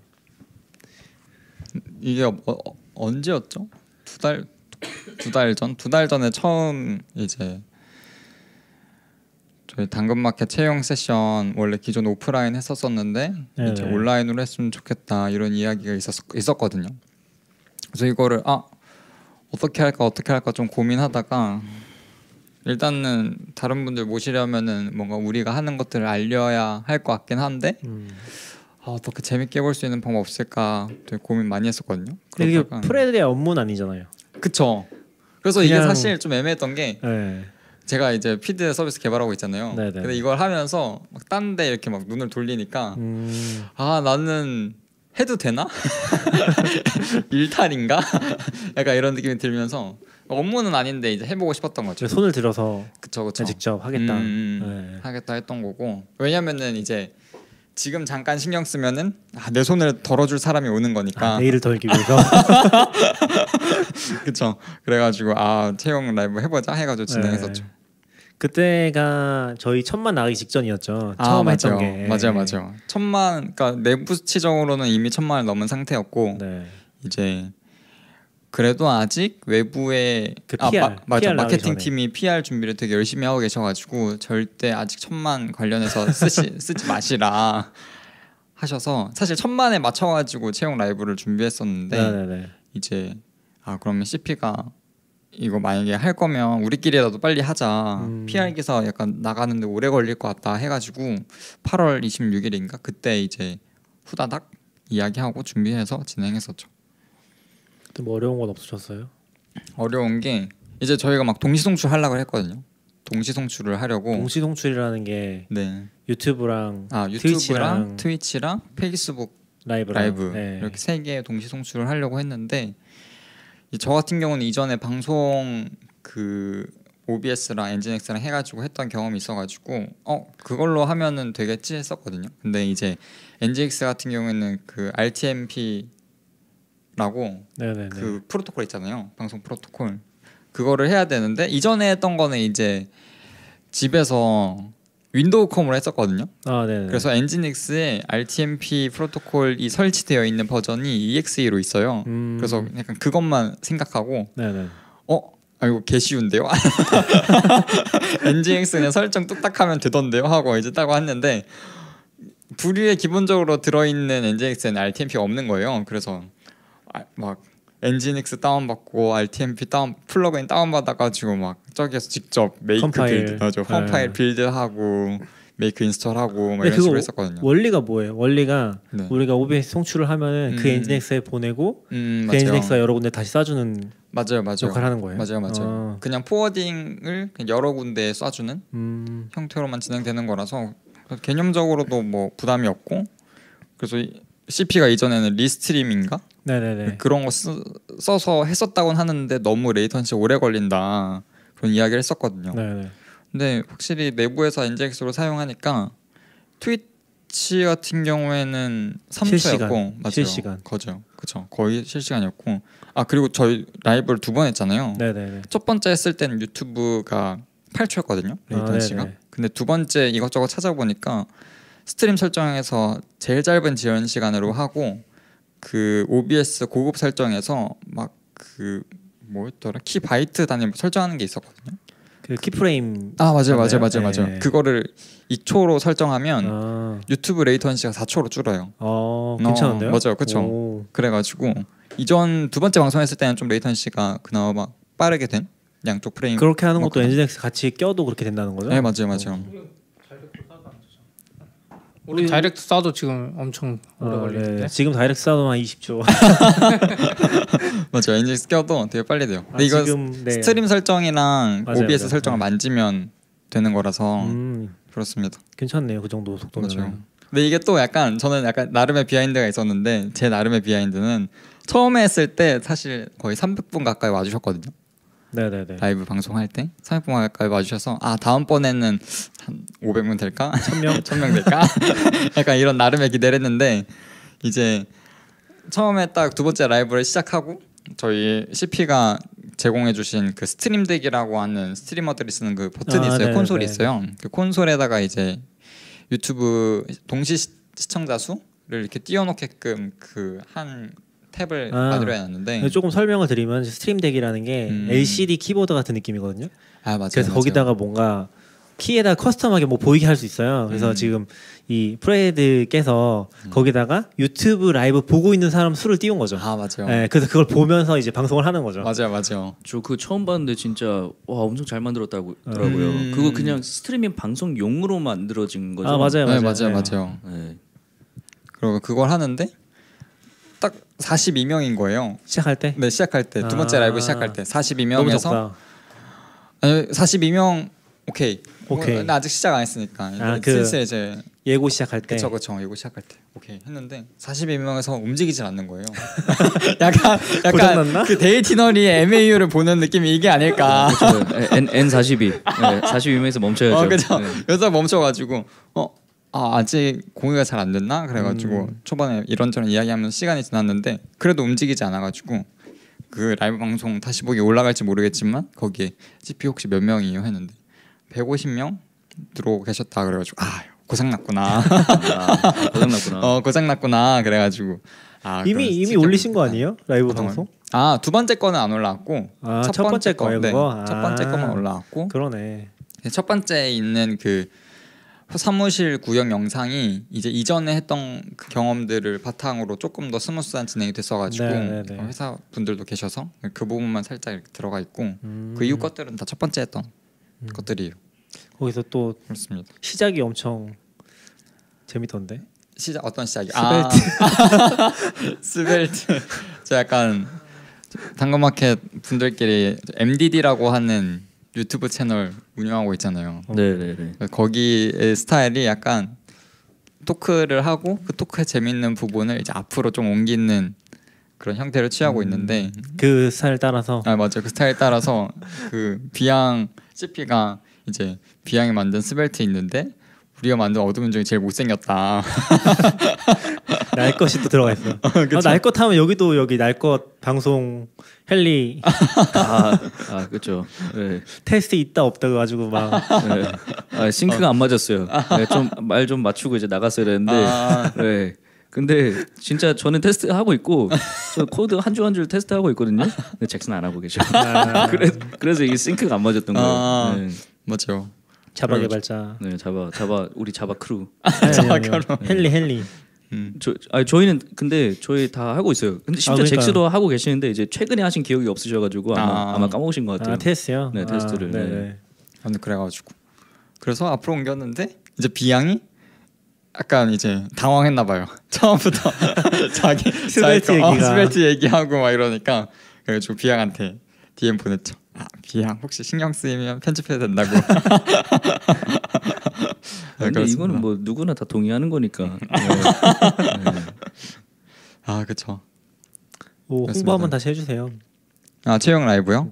이게 어, 어, 언제였죠? 두 달 두 달 전? 두 달 전에 처음 이제 저희 당근마켓 채용 세션 원래 기존 오프라인 했었었는데 네네. 이제 온라인으로 했으면 좋겠다 이런 이야기가 있었, 있었거든요. 그래서 이거를 아 어떻게 할까 어떻게 할까 좀 고민하다가 일단은 다른 분들 모시려면은 뭔가 우리가 하는 것들을 알려야 할 것 같긴 한데 음. 아, 어떻게 재밌게 해볼 수 있는 방법 없을까 되게 고민 많이 했었거든요. 이게 프레드의 업무는 아니잖아요. 그쵸. 그래서 이게 사실 좀 애매했던 게 네. 제가 이제 피드 서비스 개발하고 있잖아요. 네네. 근데 이걸 하면서 막 딴 데 이렇게 막 눈을 돌리니까 음. 아 나는 해도 되나? 일탈인가? 약간 이런 느낌이 들면서 업무는 아닌데 이제 해보고 싶었던 거죠. 저 손을 들어서 그쵸 그쵸. 직접 하겠다. 음, 네. 하겠다 했던 거고 왜냐면은 이제 지금 잠깐 신경 쓰면은 아, 내 손을 덜어줄 사람이 오는 거니까 아, 내일을 덜기 위해서. 그쵸 그래가지고 아 채용 라이브 해보자 해가지고 진행했었죠 네. 그때가 저희 천만 나가기 직전이었죠. 아 처음 맞아요 했던 게. 맞아요 맞아요 천만 그러니까 내부 수치적으로는 이미 천만을 넘은 상태였고 네. 이제 그래도 아직 외부에 그 아, PR, 마, 맞아 PR 나오기 마케팅. 팀이 PR 준비를 되게 열심히 하고 계셔가지고 절대 아직 천만 관련해서 쓰시 쓰지 마시라 하셔서 사실 천만에 맞춰가지고 채용 라이브를 준비했었는데 네, 네, 네. 이제 아 그러면 CP가 이거 만약에 할 거면 우리끼리라도 빨리 하자 음. PR 기사 약간 나가는데 오래 걸릴 것 같다 해가지고 8월 26일인가 그때 이제 후다닥 이야기하고 준비해서 진행했었죠. 뭐 어려운 건 없으셨어요? 어려운 게 이제 저희가 막 동시 송출 하려고 했거든요. 동시 송출을 하려고 동시 송출이라는 게 네. 유튜브랑 아 유튜브랑 트위치랑 트위치랑 페이스북 라이브랑 라이브 네. 이렇게 세개 동시 송출을 하려고 했는데 이저 같은 경우는 이전에 방송 그 OBS랑 Nginx랑 해가지고 했던 경험이 있어가지고 어 그걸로 하면은 되겠지 했었거든요. 근데 이제 Nginx 같은 경우에는 그 RTMP 라고 네네네. 그 프로토콜 있잖아요. 방송 프로토콜 그거를 해야 되는데 이전에 했던 거는 이제 집에서 윈도우 컴으로 했었거든요. 아, 네. 그래서 Nginx에 RTMP 프로토콜이 설치되어 있는 버전이 EXE로 있어요. 음. 그래서 약간 그것만 생각하고 네네. 어? 아 이거 개 쉬운데요? Nginx 그냥 설정 뚝딱하면 되던데요? 하고 이제 따고 했는데 brew에 기본적으로 들어있는 Nginx에는 RTMP가 없는 거예요. 그래서 아, 막 Nginx 다운받고 RTMP 다운 plugin 다운받아가지고 막 저기에서 직접 make compile. build 맞아 홈 네. 파일 build하고 make install하고 막 이런 식으로 했었거든요. 원리가 뭐예요? 원리가 네. 우리가 OBS 송출을 하면은 그 음. Nginx에 보내고 음 그. Nginx가 여러 군데 다시 쏴주는 맞아요 맞아요. 역할을 하는 거예요. 맞아요 맞아요. 아. 그냥 forwarding을 여러 군데에 쏴주는 음. 형태로만 진행되는 거라서 개념적으로도 뭐 부담이 없고 그래서 이- CP가 이전에는 Restream인가 네네네. 그런 거 쓰, 써서 했었다곤 하는데 너무 latency 오래 걸린다 그런 이야기를 했었거든요. 네네. 근데 확실히 내부에서 Nginx로 사용하니까 트위치 같은 경우에는 3초였고 실시간, 맞아요. 실시간. 거죠. 그쵸 거의 실시간이었고 아 그리고 저희 라이브를 두 번 했잖아요. 네네네. 첫 번째 했을 때는 유튜브가 8초였거든요. latency가. 아, 네네. 근데 두 번째 이것저것 찾아보니까 stream 설정에서 제일 짧은 지연 시간으로 하고 그 OBS 고급 설정에서 막 그 뭐였더라 키 바이트 단위 설정하는 게 있었거든요. 그 keyframe. 아 맞아요 맞아요? 맞아요 맞아요. 네. 그거를 2초로 설정하면 아. 유튜브 latency가 4초로 줄어요. 어, 괜찮은데요? 맞아요, 그쵸. 오. 그래가지고 이전 두 번째 방송했을 때는 좀 latency가 그나마 막 빠르게 된 양쪽 프레임. 그렇게 하는 것도. Nginx 같이 껴도 그렇게 된다는 거죠? 네 맞아요 맞아요. 우리 direct 쏴도 지금 엄청 오래 아, 걸리는데. 네. 지금 direct 한 20초. 맞아요. 엔진 껴도 되게 빨리 돼요. 근데 아, 이거 지금 네. stream 설정이랑 맞아요, OBS 맞아요. 설정을 네. 만지면 되는 거라서 음, 그렇습니다. 괜찮네요. 그 정도 속도면. 맞아요. 근데 이게 또 약간 저는 약간 나름의 behind가 있었는데 제 나름의 behind는 처음에 했을 때 사실 거의 300분 가까이 와주셨거든요. 네네네. 라이브 방송할 때 300분 가까이 와주셔서 아 다음번에는 한 500분 될까? 1000명? 1000명 될까? 약간 이런 나름의 기대를 했는데 이제 처음에 딱 두 번째 라이브를 시작하고 저희 CP가 제공해 주신 그 Stream Deck이라고 하는 스트리머들이 쓰는 그 버튼이 아, 있어요. 네네네. 콘솔이 있어요. 그 콘솔에다가 이제 유튜브 동시 시, 시청자 수를 이렇게 띄워놓게끔 그 한 탭을 아. 만들어 놨는데 조금 설명을 드리면 Stream Deck이라는 게 음. LCD 키보드 같은 느낌이거든요. 아 맞아요. 그래서 맞아요. 거기다가 뭔가 키에다 custom하게 뭐 보이게 할 수 있어요. 그래서 음. 지금 이 프레드께서 거기다가 유튜브 라이브 보고 있는 사람 수를 띄운 거죠. 아 맞아요. 네, 그래서 그걸 보면서 이제 방송을 하는 거죠. 맞아요, 맞아요. 저 그거 처음 봤는데 진짜 와 엄청 잘 만들었다고 더라고요. 음. 그거 그냥 스트리밍 방송용으로 만들어진 거죠. 아 맞아요, 네, 맞아요. 맞아요, 맞아요. 네. 그리고 그걸 하는데 딱 42명인 거예요. 시작할 때 네, 시작할 때 두 번째 아. 라이브 시작할 때 너무 42명에서 적다. 아니 42명 오케이. 오케이. 뭐, 나 아직 시작 안 했으니까. 아, 그- 슬슬 이제 예고 시작할 때. 그쵸 그쵸 이거 시작할 때 오케이 했는데 42명에서 움직이질 않는 거예요. 약간 고장났나? 약간 그 데이티너리의 MAU를 보는 느낌이 이게 아닐까. 그렇죠. N N 42. 네, 42명에서 멈춰야죠. 어 그죠. 네. 여기서 멈춰가지고 어. 아 아직 공유가 잘 안 됐나 그래가지고 음. 초반에 이런저런 이야기하면서 시간이 지났는데 그래도 움직이지 않아가지고 그 라이브 방송 다시 보기 올라갈지 모르겠지만 거기에 CP 혹시 몇 명이에요 했는데 150명 들어오고 계셨다 그래가지고 아 고장 났구나 아, 고장 났구나. 어 고장 났구나 그래가지고 아 이미 이미 올리신 거 네. 아니에요? 라이브 방송? 아 두 번째 거는 안 올라왔고 아, 첫 번째 거, 거예요, 네? 첫 번째 아. 거만 올라왔고 그러네. 첫 번째 있는 그 사무실 구형 영상이 이제 이전에 했던 그 경험들을 바탕으로 조금 더 스무스한 진행이 됐어가지고 네, 네, 네. 어, 회사 분들도 계셔서 그 부분만 살짝 들어가 있고 음. 그 이후 것들은 다 첫 번째 했던 것들이에요. 거기서 또 그렇습니다. 시작이 엄청 재밌던데. 시작 어떤 시작이? 아 스벨트. 저 약간 당근마켓 분들끼리 MDD라고 하는 유튜브 채널 운영하고 있잖아요. 네, 네, 네. 거기의 스타일이 약간 토크를 하고 그 토크의 재밌는 부분을 이제 앞으로 좀 옮기는 그런 형태를 취하고 있는데 그 스타일 따라서 아 맞아 그 스타일 따라서 그 비양 CP가 이제 비양이 만든 스벨트 있는데 우리가 만든 어둠 중에 제일 못생겼다 날 것이 또 들어가 있어. 아, 날것 하면 여기도 여기 날 것 방송 헬리 아, 아 그렇죠. 네. 테스트 있다 없다 가지고 막 네. 아, 싱크가 안 맞았어요. 네, 좀말 좀 맞추고 이제 나갔어야 되는데. 아. 네. 근데 진짜 저는 테스트 하고 있고 저 코드 한 줄 한 줄 테스트 하고 있거든요. 근데 잭스는 안 하고 계셔. 아, 그래 그래서 이게 싱크가 안 맞았던 거예요. 아. 네. 맞죠 자바 개발자. 네, 자바 자바 우리 자바 크루. 아니, 아니, 아니. 헬리 헬리. 저 아니 저희는 근데 저희 다 하고 있어요. 근데 심지어 아. 잭스도 하고 계시는데 이제 최근에 하신 기억이 없으셔가지고 아마 아. 아. 마 까먹으신 것 같아요. 아 테스트요? 네, 테스트를, 아, 네네. 네. 아무튼 그래가지고 그래서 앞으로 옮겼는데 이제 비양이 약간 이제 당황했나 봐요 처음부터 자기 Svelte 자기 거, 어, 얘기가. Svelte 얘기하고 막 이러니까 그래가지고 비양한테 DM 보냈죠 아 비양 혹시 신경 쓰이면 편집해야 된다고 네, 근데. 이거는 뭐 누구나 다 동의하는 거니까. 네. 아 그쵸 오, 그렇습니다. 홍보 한번 다시 해주세요. 아 채용 라이브요?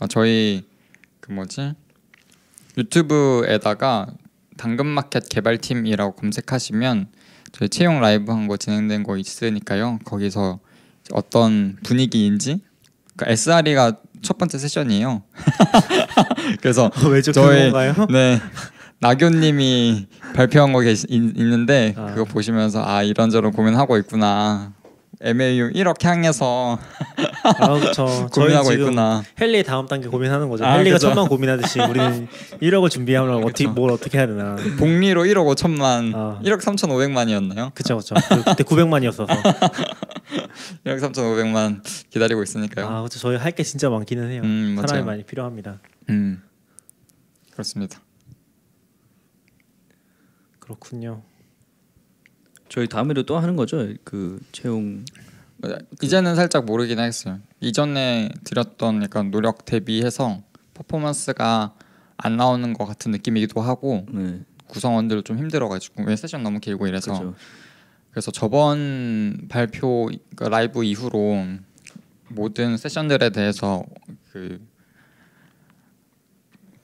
아, 저희 그 뭐지 유튜브에다가 당근마켓 개발팀이라고 검색하시면 저희 채용 라이브 한 거 진행된 거 있으니까요. 거기서 어떤 분위기인지 그러니까 SRE가 첫 번째 세션이에요. 그래서 왜죠? 저희-? 네 나교님이 발표한 거 계시, 있, 있는데 아. 그거 보시면서 아 이런저런 고민하고 있구나. MAU 1억 향해서 아 그렇죠. 고민하고 있구나. 헬리의 다음 단계 고민하는 거죠. 아, 헬리가 그죠. 천만 고민하듯이 우리는 1억을 준비하면 어떻게 그쵸. 뭘 어떻게 해야 되나. 복리로 1억 5천만, 아. 1억 3천5백만이었나요? 그쵸 그쵸. 그- 그때 900만이었어서. 1억 3천5백만 기다리고 있으니까요. 아 그렇죠. 저희 할 게 진짜 많기는 해요. 음, 사람이 맞아요. 많이 필요합니다. 음 그렇습니다. 그렇군요. 저희 다음에도 또 하는 거죠. 그 채용 이제는 살짝 모르긴 하겠어요. 이전에 드렸던 약간 노력 대비해서 퍼포먼스가 안 나오는 것 같은 느낌이기도 하고 네. 구성원들 좀 힘들어가지고 왜 세션 너무 길고 이래서 그렇죠. 그래서 저번 발표 그러니까 라이브 이후로 모든 세션들에 대해서 그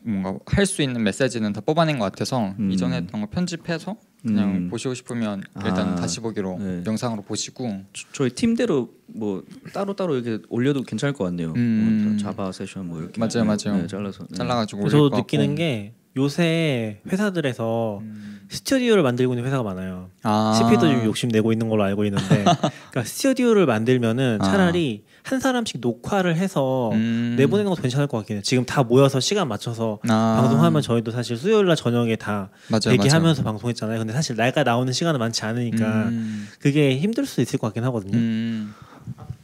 뭔가 할 수 있는 메시지는 다 뽑아낸 것 같아서 음. 이전에 했던 거 편집해서 그냥 음. 보시고 싶으면 일단 아, 다시 보기로 네. 영상으로 보시고 저- 저희 팀대로 뭐 따로 따로 이렇게 올려도 괜찮을 것 같네요. 음. 뭐 자바 세션 뭐 이렇게 맞아요, 맞아요. 네, 잘라서 네. 잘라가지고 올릴 저도 것 느끼는 같고. 게 요새 회사들에서 음. 스튜디오를 만들고 있는 회사가 많아요. 아. CP도 좀 욕심 내고 있는 걸로 알고 있는데, 그러니까 스튜디오를 만들면은 아. 차라리 한 사람씩 녹화를 해서 음. 내보내는 것도 괜찮을 것 같긴 해요. 지금 다 모여서 시간 맞춰서 아. 방송하면 저희도 사실 수요일 날 저녁에 다 맞아요, 대기하면서 방송했잖아요. 근데 사실 내가 나오는 시간은 많지 않으니까 음. 그게 힘들 수 있을 것 같긴 하거든요. 음.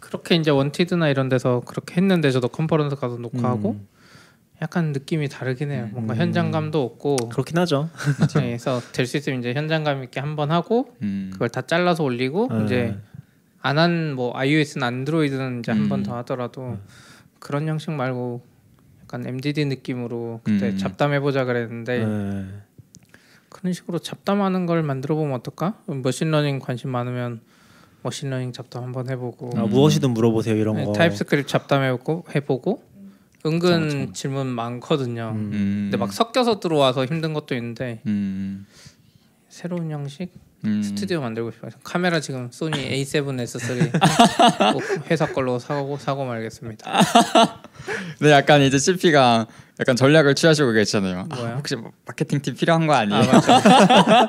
그렇게 이제 원티드나 이런 데서 그렇게 했는데 저도 컨퍼런스 가서 녹화하고 음. 약간 느낌이 다르긴 해요. 뭔가 현장감도 없고 그렇긴 하죠. 그래서 될 수 있으면 이제 현장감 있게 한번 하고 음. 그걸 다 잘라서 올리고 네. 이제 안 한 뭐 iOS나 안드로이드는 이제 한번 음. 더 하더라도 그런 형식 말고 약간 MDD 느낌으로 그때 음. 잡담해 보자 그랬는데 네. 그런 식으로 잡담하는 걸 만들어 보면 어떨까? machine learning 관심 많으면 machine learning 잡담 한번 해보고 아, 무엇이든 물어보세요 이런 네, 거. TypeScript 잡담해보고 해보고 은근 그쵸, 그쵸. 질문 많거든요. 음. 음. 근데 막 섞여서 들어와서 힘든 것도 있는데 음. 새로운 형식 음. 스튜디오 만들고 싶어요. 카메라 지금 소니 A7S3 꼭 회사 걸로 사고 사고 말겠습니다. 근데 약간 이제 CP가 약간 전략을 취하시고 계시잖아요. 아, 뭐야? 혹시 뭐 마케팅 팀 필요한 거 아니에요? 아.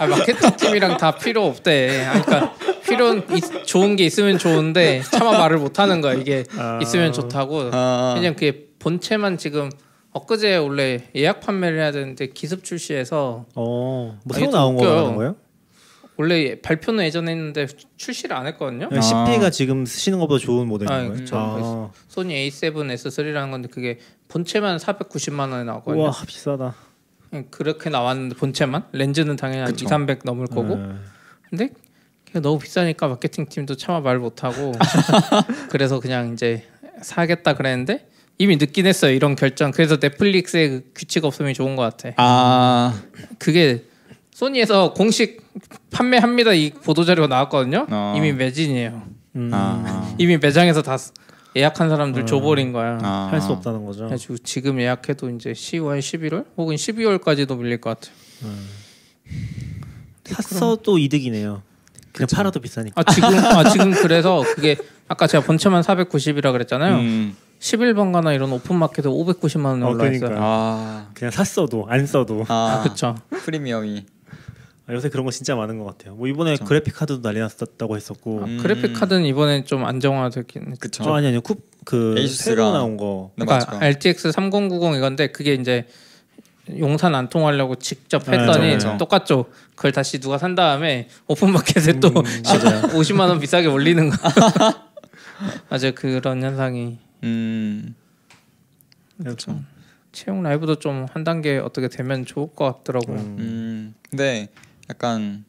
아, 마케팅 팀이랑 다 필요 없대. 아, 그러니까 필요 좋은 게 있으면 좋은데 차마 말을 못 하는 거야. 이게 아. 있으면 좋다고. 아. 그냥 그게 본체만 지금 엊그제 원래 예약 판매를 해야 되는데 기습 출시해서 어, 뭐 아, 새로 나온 거 웃겨요. 말하는 거예요? 원래 발표는 예전에 했는데 출시를 안 했거든요. 그냥 CP가 지금 쓰시는 것보다 좋은 모델인 아, 거예요? 아. 소니 A7S3라는 건데 그게 본체만 490만 원에 나왔거든요. 우와 비싸다. 그렇게 나왔는데 본체만 렌즈는 당연히 한 그쵸. 2, 300 넘을 거고. 네. 근데 너무 비싸니까 마케팅 팀도 차마 말 못하고 그래서 그냥 이제 사겠다 그랬는데 이미 늦긴 했어요 이런 결정. 그래서 넷플릭스의 그 규칙 없음이 좋은 것 같아. 아. 그게 소니에서 공식 판매합니다 이 보도 자료가 나왔거든요. 어. 이미 매진이에요. 음, 아. 이미 매장에서 다 예약한 사람들 줘버린 거야. 아. 할수 없다는 거죠. 그래가지고 지금 예약해도 이제 10월, 11월 혹은 12월까지도 밀릴 것 같아요. 샀어도 이득이네요. 그냥 팔아도 비싸니까. 아 지금 아 지금 그래서 그게 아까 제가 본체만 490이라 그랬잖아요. 음. 11번가나 이런 오픈 마켓에 590만 원에 어, 올라 있어요. 그러니까요. 아. 그냥 샀어도 안 써도 아. 그렇죠. 프리미엄이. 아, 요새 그런 거 진짜 많은 것 같아요. 뭐 이번에 그쵸. 그래픽 카드도 난리 났었다고 했었고. 음. 그래픽 카드는 이번에 좀 안정화되긴 했죠. 그쵸. 어, 아니 아니요. 쿱그 새로 나온 거. 네, 그러니까 맞죠. RTX 3090 이건데 그게 이제 용산 안 통하려고 직접 네, 했더니 그쵸. 똑같죠. 그걸 다시 누가 산 다음에 오픈 마켓에 또 음, 맞아요. 50만 원 비싸게 올리는 거. 맞아요. 그런 현상이 음. 그렇죠. 채용 라이브도 좀 한 단계 어떻게 되면 좋을 것 같더라고요. 음. 음. 근데 약간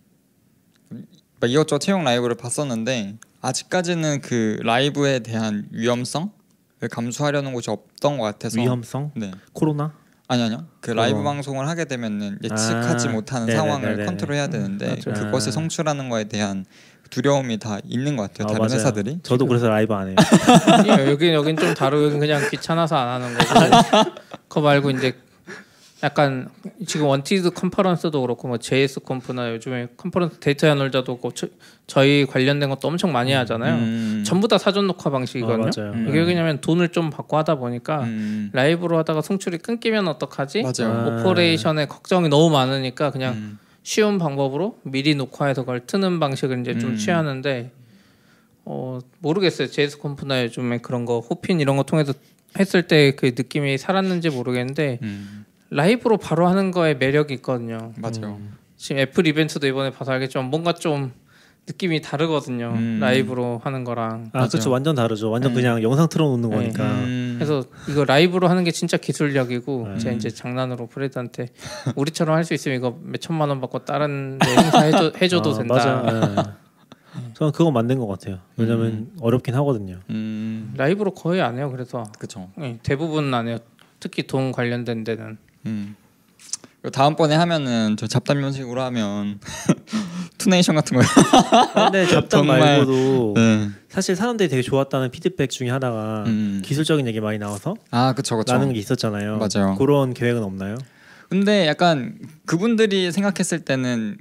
막 이것저것 채용 라이브를 봤었는데 아직까지는 그 라이브에 대한 위험성을 감수하려는 곳이 없던 것 같아서 위험성? 네. 코로나? 아니 아니요. 그 라이브 어. 방송을 하게 되면은 예측하지 아, 못하는 네네네네. 상황을 컨트롤해야 되는데 맞아요. 그것을 성취하는 거에 대한 두려움이 다 있는 것 같아요. 아, 다른 맞아요. 회사들이. 저도 그래서 라이브 안 해요. 여긴 여긴 좀 다르고 여긴 그냥 귀찮아서 안 하는 거고. 그거 말고 이제 약간 지금 원티드 컨퍼런스도 그렇고 뭐 JSConf나 요즘에 컨퍼런스 데이터야놀자도 저, 저희 관련된 것도 엄청 많이 하잖아요. 음. 전부 다 사전 녹화 아, 방식이거든요. 맞아요. 음. 이게 왜냐면 돈을 좀 받고 하다 보니까 음. 라이브로 하다가 송출이 끊기면 어떡하지? 맞아요. 아. operation에 걱정이 너무 많으니까 그냥 음. 쉬운 방법으로 미리 녹화해서 그걸 트는 방식을 이제 좀 음. 취하는데 어 모르겠어요. JS 컴프나 요즘에 그런 거 호핀 이런 거 통해서 했을 때 그 느낌이 살았는지 모르겠는데 음. 라이브로 바로 하는 거에 매력이 있거든요. 맞아요. 지금 애플 이벤트도 이번에 봐서 알겠지만 뭔가 좀 느낌이 다르거든요. 음. 라이브로 하는 거랑. 아, 그렇죠. 완전 다르죠. 완전 네. 그냥 영상 틀어놓는 네. 거니까. 음. 그래서 이거 라이브로 하는 게 진짜 기술력이고 네. 제가 이제 장난으로 프레드한테 우리처럼 할 수 있으면 이거 몇 천만 원 받고 다른 데 행사 해줘, 해줘도 아, 된다. 맞아요. 네. 저는 그거 맞는 것 같아요. 왜냐면 어렵긴 하거든요. 음. 라이브로 거의 안 해요. 그래서 그렇죠. 예, 대부분 안 해요. 특히 돈 관련된 데는. 음. 다음번에 하면은 저 잡담 형식으로 하면 투네이션 같은 거. 근데 잡담 말고도 네. 사실 사람들이 되게 좋았다는 피드백 중에 하나가 음. 기술적인 얘기 많이 나와서 아, 그렇죠. 그렇죠. 나는 게 있었잖아요. 맞아요. 그런 계획은 없나요? 근데 약간 그분들이 생각했을 때는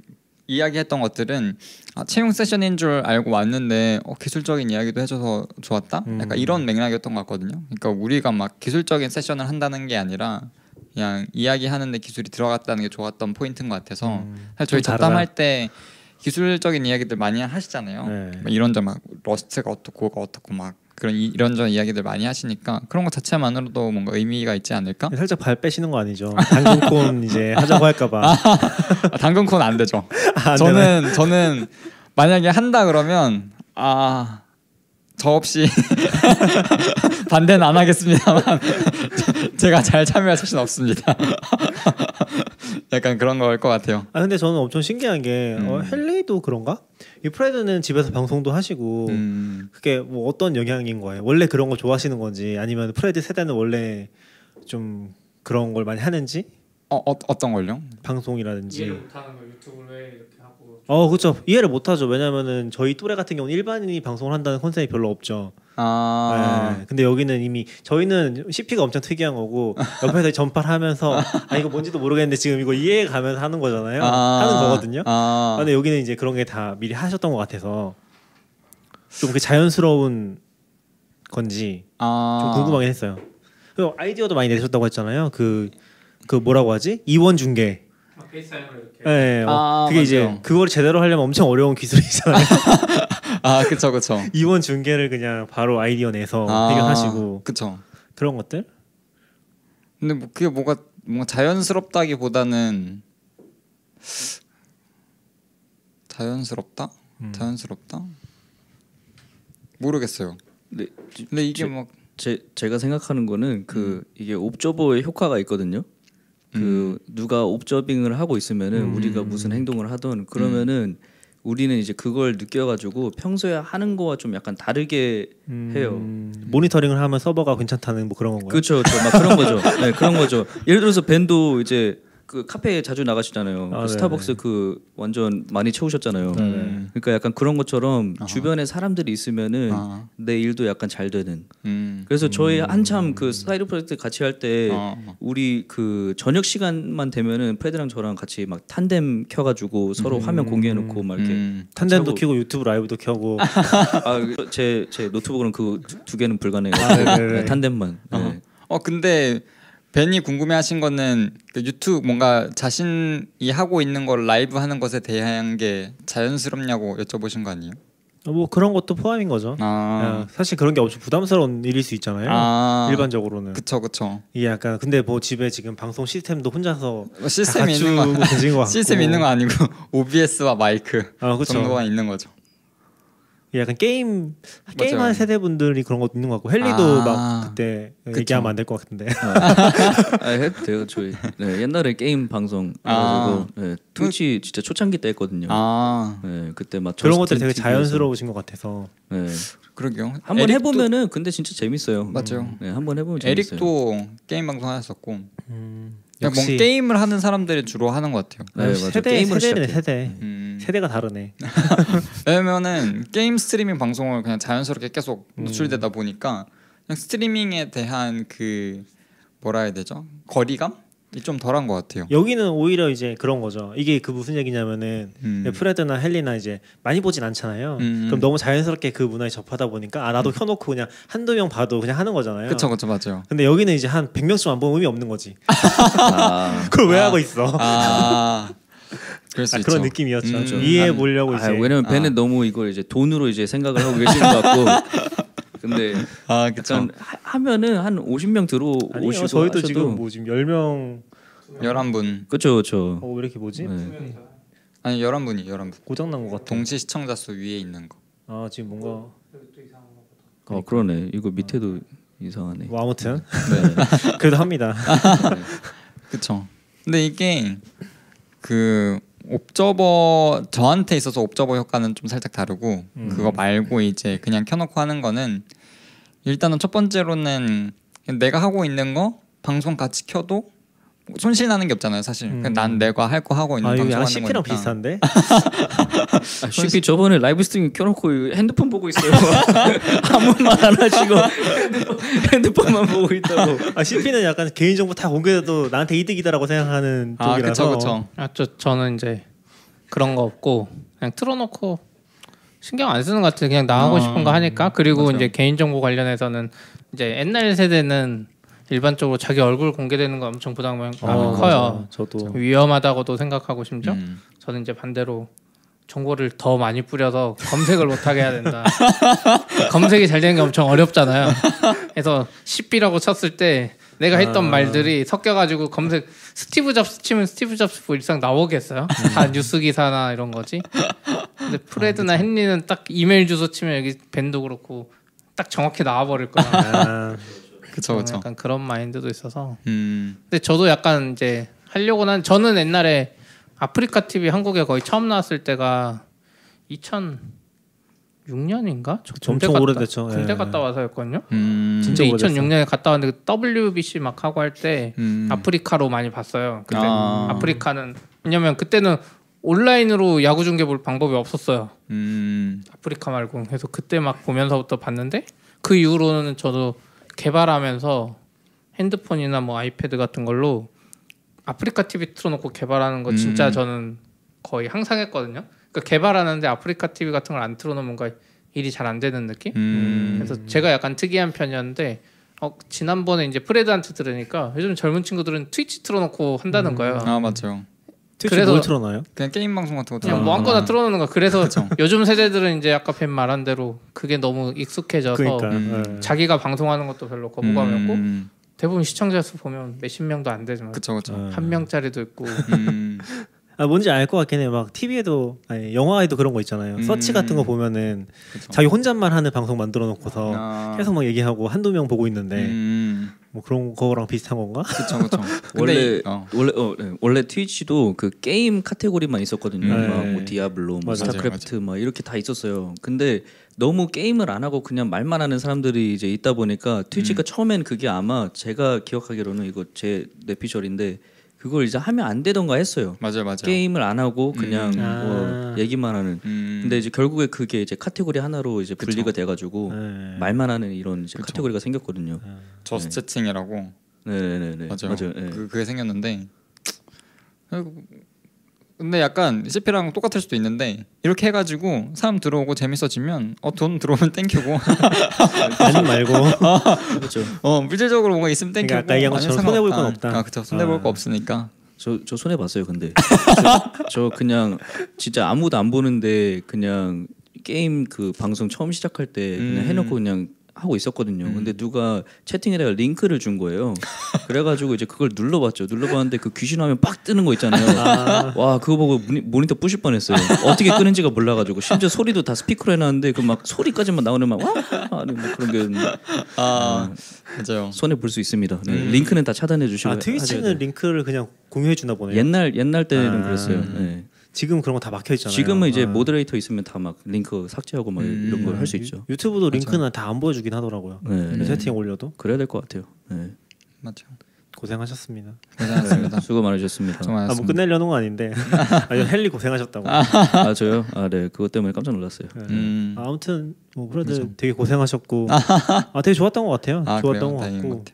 이야기했던 것들은 아, 채용 세션인 줄 알고 왔는데 어, 기술적인 이야기도 해줘서 좋았다. 음. 약간 이런 맥락이었던 것 같거든요. 그러니까 우리가 막 기술적인 세션을 한다는 게 아니라 그냥 이야기하는데 기술이 들어갔다는 게 좋았던 포인트인 것 같아서 음, 사실 저희 다르다. 잡담할 때 기술적인 이야기들 많이 하시잖아요. 네. 막 이런저런 막 Rust가 어떻고 가 어떻고 막 그런 이- 이런저런 이야기들 많이 하시니까 그런 것 자체만으로도 뭔가 의미가 있지 않을까? 살짝 발 빼시는 거 아니죠? 당근콘 이제 하자고 할까봐. 아, 당근콘 안 되죠. 아, 안 되나요? 저는 저는 만약에 한다 그러면 아. 저 없이 반대는 안 하겠습니다만 제가 잘 참여할 자신 없습니다. 약간 그런 거일 것 같아요. 아 근데 저는 엄청 신기한 게 어, 음. 헨리도 그런가? 이 프레드는 집에서 방송도 하시고 음, 그게 뭐 어떤 영향인 거예요? 원래 그런 거 좋아하시는 건지 아니면 프레드 세대는 원래 좀 그런 걸 많이 하는지 어, 어 어떤 걸요? 방송이라든지 이해를 못하는 거 유튜브를 왜 이렇게 하고 어 그렇죠 이해를 못하죠 왜냐면은 저희 또래 같은 경우는 일반인이 방송을 한다는 컨셉이 별로 없죠 아, 네. 근데 여기는 이미 저희는 CP가 엄청 특이한 거고 옆에서 전파를 하면서 아 이거 뭔지도 모르겠는데 지금 이거 이해해 가면서 하는 거잖아요 아, 하는 거거든요 아, 근데 여기는 이제 그런 게 다 미리 하셨던 것 같아서 좀 그 자연스러운 건지 아, 좀 궁금하긴 했어요. 그리고 아이디어도 많이 내셨다고 했잖아요. 그, 그 뭐라고 하지? 이원 중계. 막 페이스타임으로 이렇게 예, 예, 어, 아, 그게 이제 맞아요. 그걸 제대로 하려면 엄청 어려운 기술이잖아요. 아, 그쵸, 그쵸. 이원 중계를 그냥 바로 아이디어 내서 아, 해결하시고 그쵸. 그런 것들. 근데 뭐 그게 뭐가 뭔가 자연스럽다기보다는 자연스럽다? 음. 자연스럽다? 모르겠어요. 네, 근데 이게 제- 뭐제 제가 생각하는 거는 그 이게 옵저버의 효과가 있거든요. 그 누가 옵저빙을 하고 있으면은 음. 우리가 무슨 행동을 하던 그러면은 우리는 이제 그걸 느껴가지고 평소에 하는 거와 좀 약간 다르게 해요. 음, 모니터링을 하면 서버가 괜찮다는 뭐 그런 건가요? 그렇죠, 그렇죠. 막 그런 거죠. 네, 그런 거죠. 예를 들어서 밴도 이제 그 카페에 자주 나가시잖아요. 아, 그 네네. 스타벅스 그 완전 많이 채우셨잖아요. 음. 그러니까 약간 그런 것처럼 아하. 주변에 사람들이 있으면은 아, 내 일도 약간 잘 되는. 음. 그래서 저희 한참 그 사이드 프로젝트 같이 할때 어. 우리 그 저녁 시간만 되면은 프레드랑 저랑 같이 막 Tandem 켜가지고 서로 화면 공개해놓고 막 이렇게 음. Tandem도 하고- 키고 유튜브 라이브도 켜고 아제제 제 노트북은 그두 개는 불가능해요. 아. 네, Tandem만. 네. 어. 어 근데 벤이 궁금해하신 거는 그 유튜브 뭔가 자신이 하고 있는 걸 라이브 하는 것에 대한 게 자연스럽냐고 여쭤보신 거 아니에요? 어, 뭐 그런 것도 포함인 거죠. 아, 야, 사실 그런 게 엄청 부담스러운 일일 수 있잖아요. 아. 일반적으로는 그쵸 그쵸. 이게 약간 근데 뭐 집에 지금 방송 시스템도 혼자서 뭐 시스템이 있는 거 시스템 있는 거 아니고 OBS와 마이크 아. 정도가 있는 거죠. 약간 게임. 게임하는 세대 분들이 그런 것도 있는 것 같고 헨리도 아. 막 그때 그쵸. 얘기하면 안 될 것 같은데 아, 해도 돼요. 저희 네, 옛날에 게임 방송 아. 해가지고 네, 트위치 진짜 초창기 때 했거든요. 아 네, 그때 막 그런 것들이 되게. 자연스러우신 것 같아서 네. 그러게요. 한번 해보면은 근데 진짜 재밌어요. 맞죠. 네, 한번 해보면 재밌어요. 에릭도 게임 방송 하셨었고 음, 그냥 뭔 게임을 하는 사람들이 주로 하는 것 같아요. 네, 맞아요. 세대 게임으로 세대네 시작해요. 세대 음. 세대가 다르네. 왜냐면은 게임 스트리밍 방송을 그냥 자연스럽게 계속 음. 노출되다 보니까 그냥 스트리밍에 대한 그 뭐라 해야 되죠? 거리감이 좀 덜한 것 같아요. 여기는 오히려 이제 그런 거죠. 이게 그 무슨 얘기냐면은 음. 프레드나 헬리나 이제 많이 보진 않잖아요. 음. 그럼 너무 자연스럽게 그 문화에 접하다 보니까 아 나도 켜놓고 그냥 한두 명 봐도 그냥 하는 거잖아요. 그쵸 그쵸 맞아요. 근데 여기는 이제 한 100명씩 안 보면 의미 없는 거지. 아, 그걸 왜 아. 하고 있어? 아 그럴 수 아, 있죠. 그런 느낌이었죠. 음. 좀 이해해 아, 보려고 아, 이제 왜냐면 아. 벤은 너무 이걸 이제 돈으로 이제 생각을 하고 계시는 것 같고 근데 아 그쵸. 약간 하- 하면은 한 50명 들어오시고 아니요 저희도 하셔도 지금 뭐 지금 10명 열한 분 그렇죠 그렇죠. 어, 왜 이렇게 뭐지? 네. 아니 열한 분이 열한 분. 고장 난것 같아. 동시 시청자 수 위에 있는 거. 아 지금 뭔가 어 그러네. 이거 밑에도 이상하네. 뭐 아무튼 네. 그래도 합니다. 그쵸. 근데 이게 그 옵저버 저한테 있어서 옵저버 효과는 좀 살짝 다르고 음. 그거 말고 이제 그냥 켜놓고 하는 거는 일단은 첫 번째로는 내가 하고 있는 거 방송 같이 켜도 손실 나는 게 없잖아요 사실. 음. 난 내가 할 거 하고 있는 아 이거 방송 약간 하는 CP랑 거니까. 비슷한데? 아, 쉽게 저번에 라이브 스트리밍 켜놓고 핸드폰 보고 있어요. 아무 말 안 하시고 핸드폰, 핸드폰 만 보고 있다고. 아 CP는 약간 개인정보 다 공개해도 나한테 이득이다라고 생각하는 아 쪽이라서 그쵸 그쵸. 아, 저 저는 이제 그런 거 없고 그냥 틀어놓고 신경 안 쓰는 것 같아요. 그냥 나 하고 아, 싶은 거 하니까. 그리고 맞아요. 이제 개인 정보 관련해서는 이제 옛날 세대는 일반적으로 자기 얼굴 공개되는 거 엄청 부담감이 어, 커요. 맞아요. 저도 위험하다고도 생각하고 심지어 음. 저는 이제 반대로 정보를 더 많이 뿌려서 검색을 못하게 해야 된다. 검색이 잘 되는 게 엄청 어렵잖아요. 그래서 10비라고 쳤을 때 내가 했던 아. 말들이 섞여가지고 검색 스티브 잡스 치면 스티브 잡스 뭐 일상 나오겠어요? 다 뉴스 기사나 이런 거지. 근데 프레드나 헨리는 딱 이메일 주소 치면 여기 밴도 그렇고 딱 정확히 나와버릴 거야. 아, 그쵸 그쵸. 약간 그런 마인드도 있어서. 음. 근데 저도 약간 이제 하려고 난 저는 옛날에 아프리카 TV 한국에 거의 처음 나왔을 때가 2006년인가? 저 군대 엄청 갔다- 오래됐죠. 군대 예. 갔다 와서였거든요. 음. 진짜 근데 오래됐어. 2006년에 갔다 왔는데 그 WBC 막 하고 할 때 음. 아프리카로 많이 봤어요. 그때 아. 아프리카는 왜냐면 그때는 온라인으로 야구 중계 볼 방법이 없었어요. 음. 아프리카 말고 그래서 그때 막 보면서부터 봤는데 그 이후로는 저도 개발하면서 핸드폰이나 뭐 아이패드 같은 걸로 아프리카 TV 틀어놓고 개발하는 거 진짜 음. 저는 거의 항상 했거든요. 그러니까 개발하는데 아프리카 TV 같은 걸 안 틀어놓으면 뭔가 일이 잘 안 되는 느낌. 음. 그래서 제가 약간 특이한 편이었는데 어, 지난번에 이제 프레드한테 들으니까 요즘 젊은 친구들은 트위치 틀어놓고 한다는 거예요. 아 맞죠. 트위치 그래서- 뭘 틀어놔요? 그냥 게임 방송 같은 거 그냥 뭐 아무거나 거나. 틀어놓는 거. 그래서 그쵸. 요즘 세대들은 이제 아까 벤 말한 대로 그게 너무 익숙해져서 그러니까 음. 예. 자기가 방송하는 것도 별로 거부감이 없고 음. 대부분 시청자 수 보면 몇십 명도 안 되지만 그쵸 그쵸. 예. 한 명짜리도 있고 음. 아 뭔지 알 것 같긴 해. 막 TV에도 아니 영화에도 그런 거 있잖아요. 음. 서치 같은 거 보면은 그쵸. 자기 혼잣말 하는 방송 만들어 놓고서 아. 계속 막 얘기하고 한두 명 보고 있는데 음. 뭐 그런 거랑 비슷한 건가? 그쵸 그쵸. 원래 어. 원래 어, 네. 원래 트위치도 그 게임 카테고리만 있었거든요. 네. 막뭐 디아블로, 뭐. 스타크래프트 막 이렇게 다 있었어요. 근데 너무 게임을 안 하고 그냥 말만 하는 사람들이 이제 있다 보니까 트위치가 처음엔 그게 아마 제가 기억하기로는 이거 제 뇌피셜인데 그걸 이제 하면 안 되던가 했어요. 맞아요 맞아요. 게임을 안 하고 그냥 음. 아. 뭐 얘기만 하는. 음. 근데 이제 결국에 그게 이제 카테고리 하나로 이제 그쵸. 분리가 돼가지고 네. 말만 하는 이런 이제 그쵸. 카테고리가 생겼거든요. 저스 채팅이라고 네네네. 맞아요. 맞아요. 네. 그, 그게 생겼는데 아이고, 근데 약간 CP랑 똑같을 수도 있는데 이렇게 해가지고 사람 들어오고 재밌어지면 어 돈 들어오면 땡큐고 아니 말고 그렇죠. 어 물질적으로 뭔가 있으면 땡큐고 그러니까 아까 얘기한 것처럼 아니면 손해 볼 건. 없다. 아 그쵸 손해볼 아. 거 없으니까 저 저 손해 봤어요 근데 저, 저 그냥 진짜 아무도 안 보는데 그냥 게임 그 방송 처음 시작할 때 그냥 음. 해놓고 그냥 하고 있었거든요. 근데 누가 채팅에다가 링크를 준 거예요. 그래가지고 이제 그걸 눌러봤죠. 눌러봤는데 그 귀신 화면 빡 뜨는 거 있잖아요. 와 그거 보고 모니, 모니터 부실 뻔했어요. 어떻게 끄는지가 몰라가지고 심지어 소리도 다 스피커로 해놨는데 그 막 소리까지만 나오는 막 와 아니 뭐 그런 게아 맞아요 손해 볼 수 있습니다. 네, 링크는 다 차단해 주시고 아. 트위치는 링크를 그냥 공유해 주나 보네요. 옛날 옛날 때는 아. 그랬어요. 네. 지금 그런 거 다 막혀 있잖아요. 지금은 이제 아. 모더레이터 있으면 다 막 링크 삭제하고 막 음. 이런 걸 할 수 있죠. 유튜브도 링크는 다 안 보여주긴 하더라고요. 네, 네. 세팅 올려도 그래야 될 것 같아요. 네. 맞죠 고생하셨습니다. 고생하셨습니다 수고 많으셨습니다. 좀아뭐 끝내려는 건 아닌데 아니 헨리 고생하셨다고. 아 저요? 아 네, 그것 때문에 깜짝 놀랐어요. 네. 음. 아무튼 뭐 그래도 그렇죠. 되게 고생하셨고 아 되게 좋았던 것 같아요. 아 좋았던 그래요 것 같고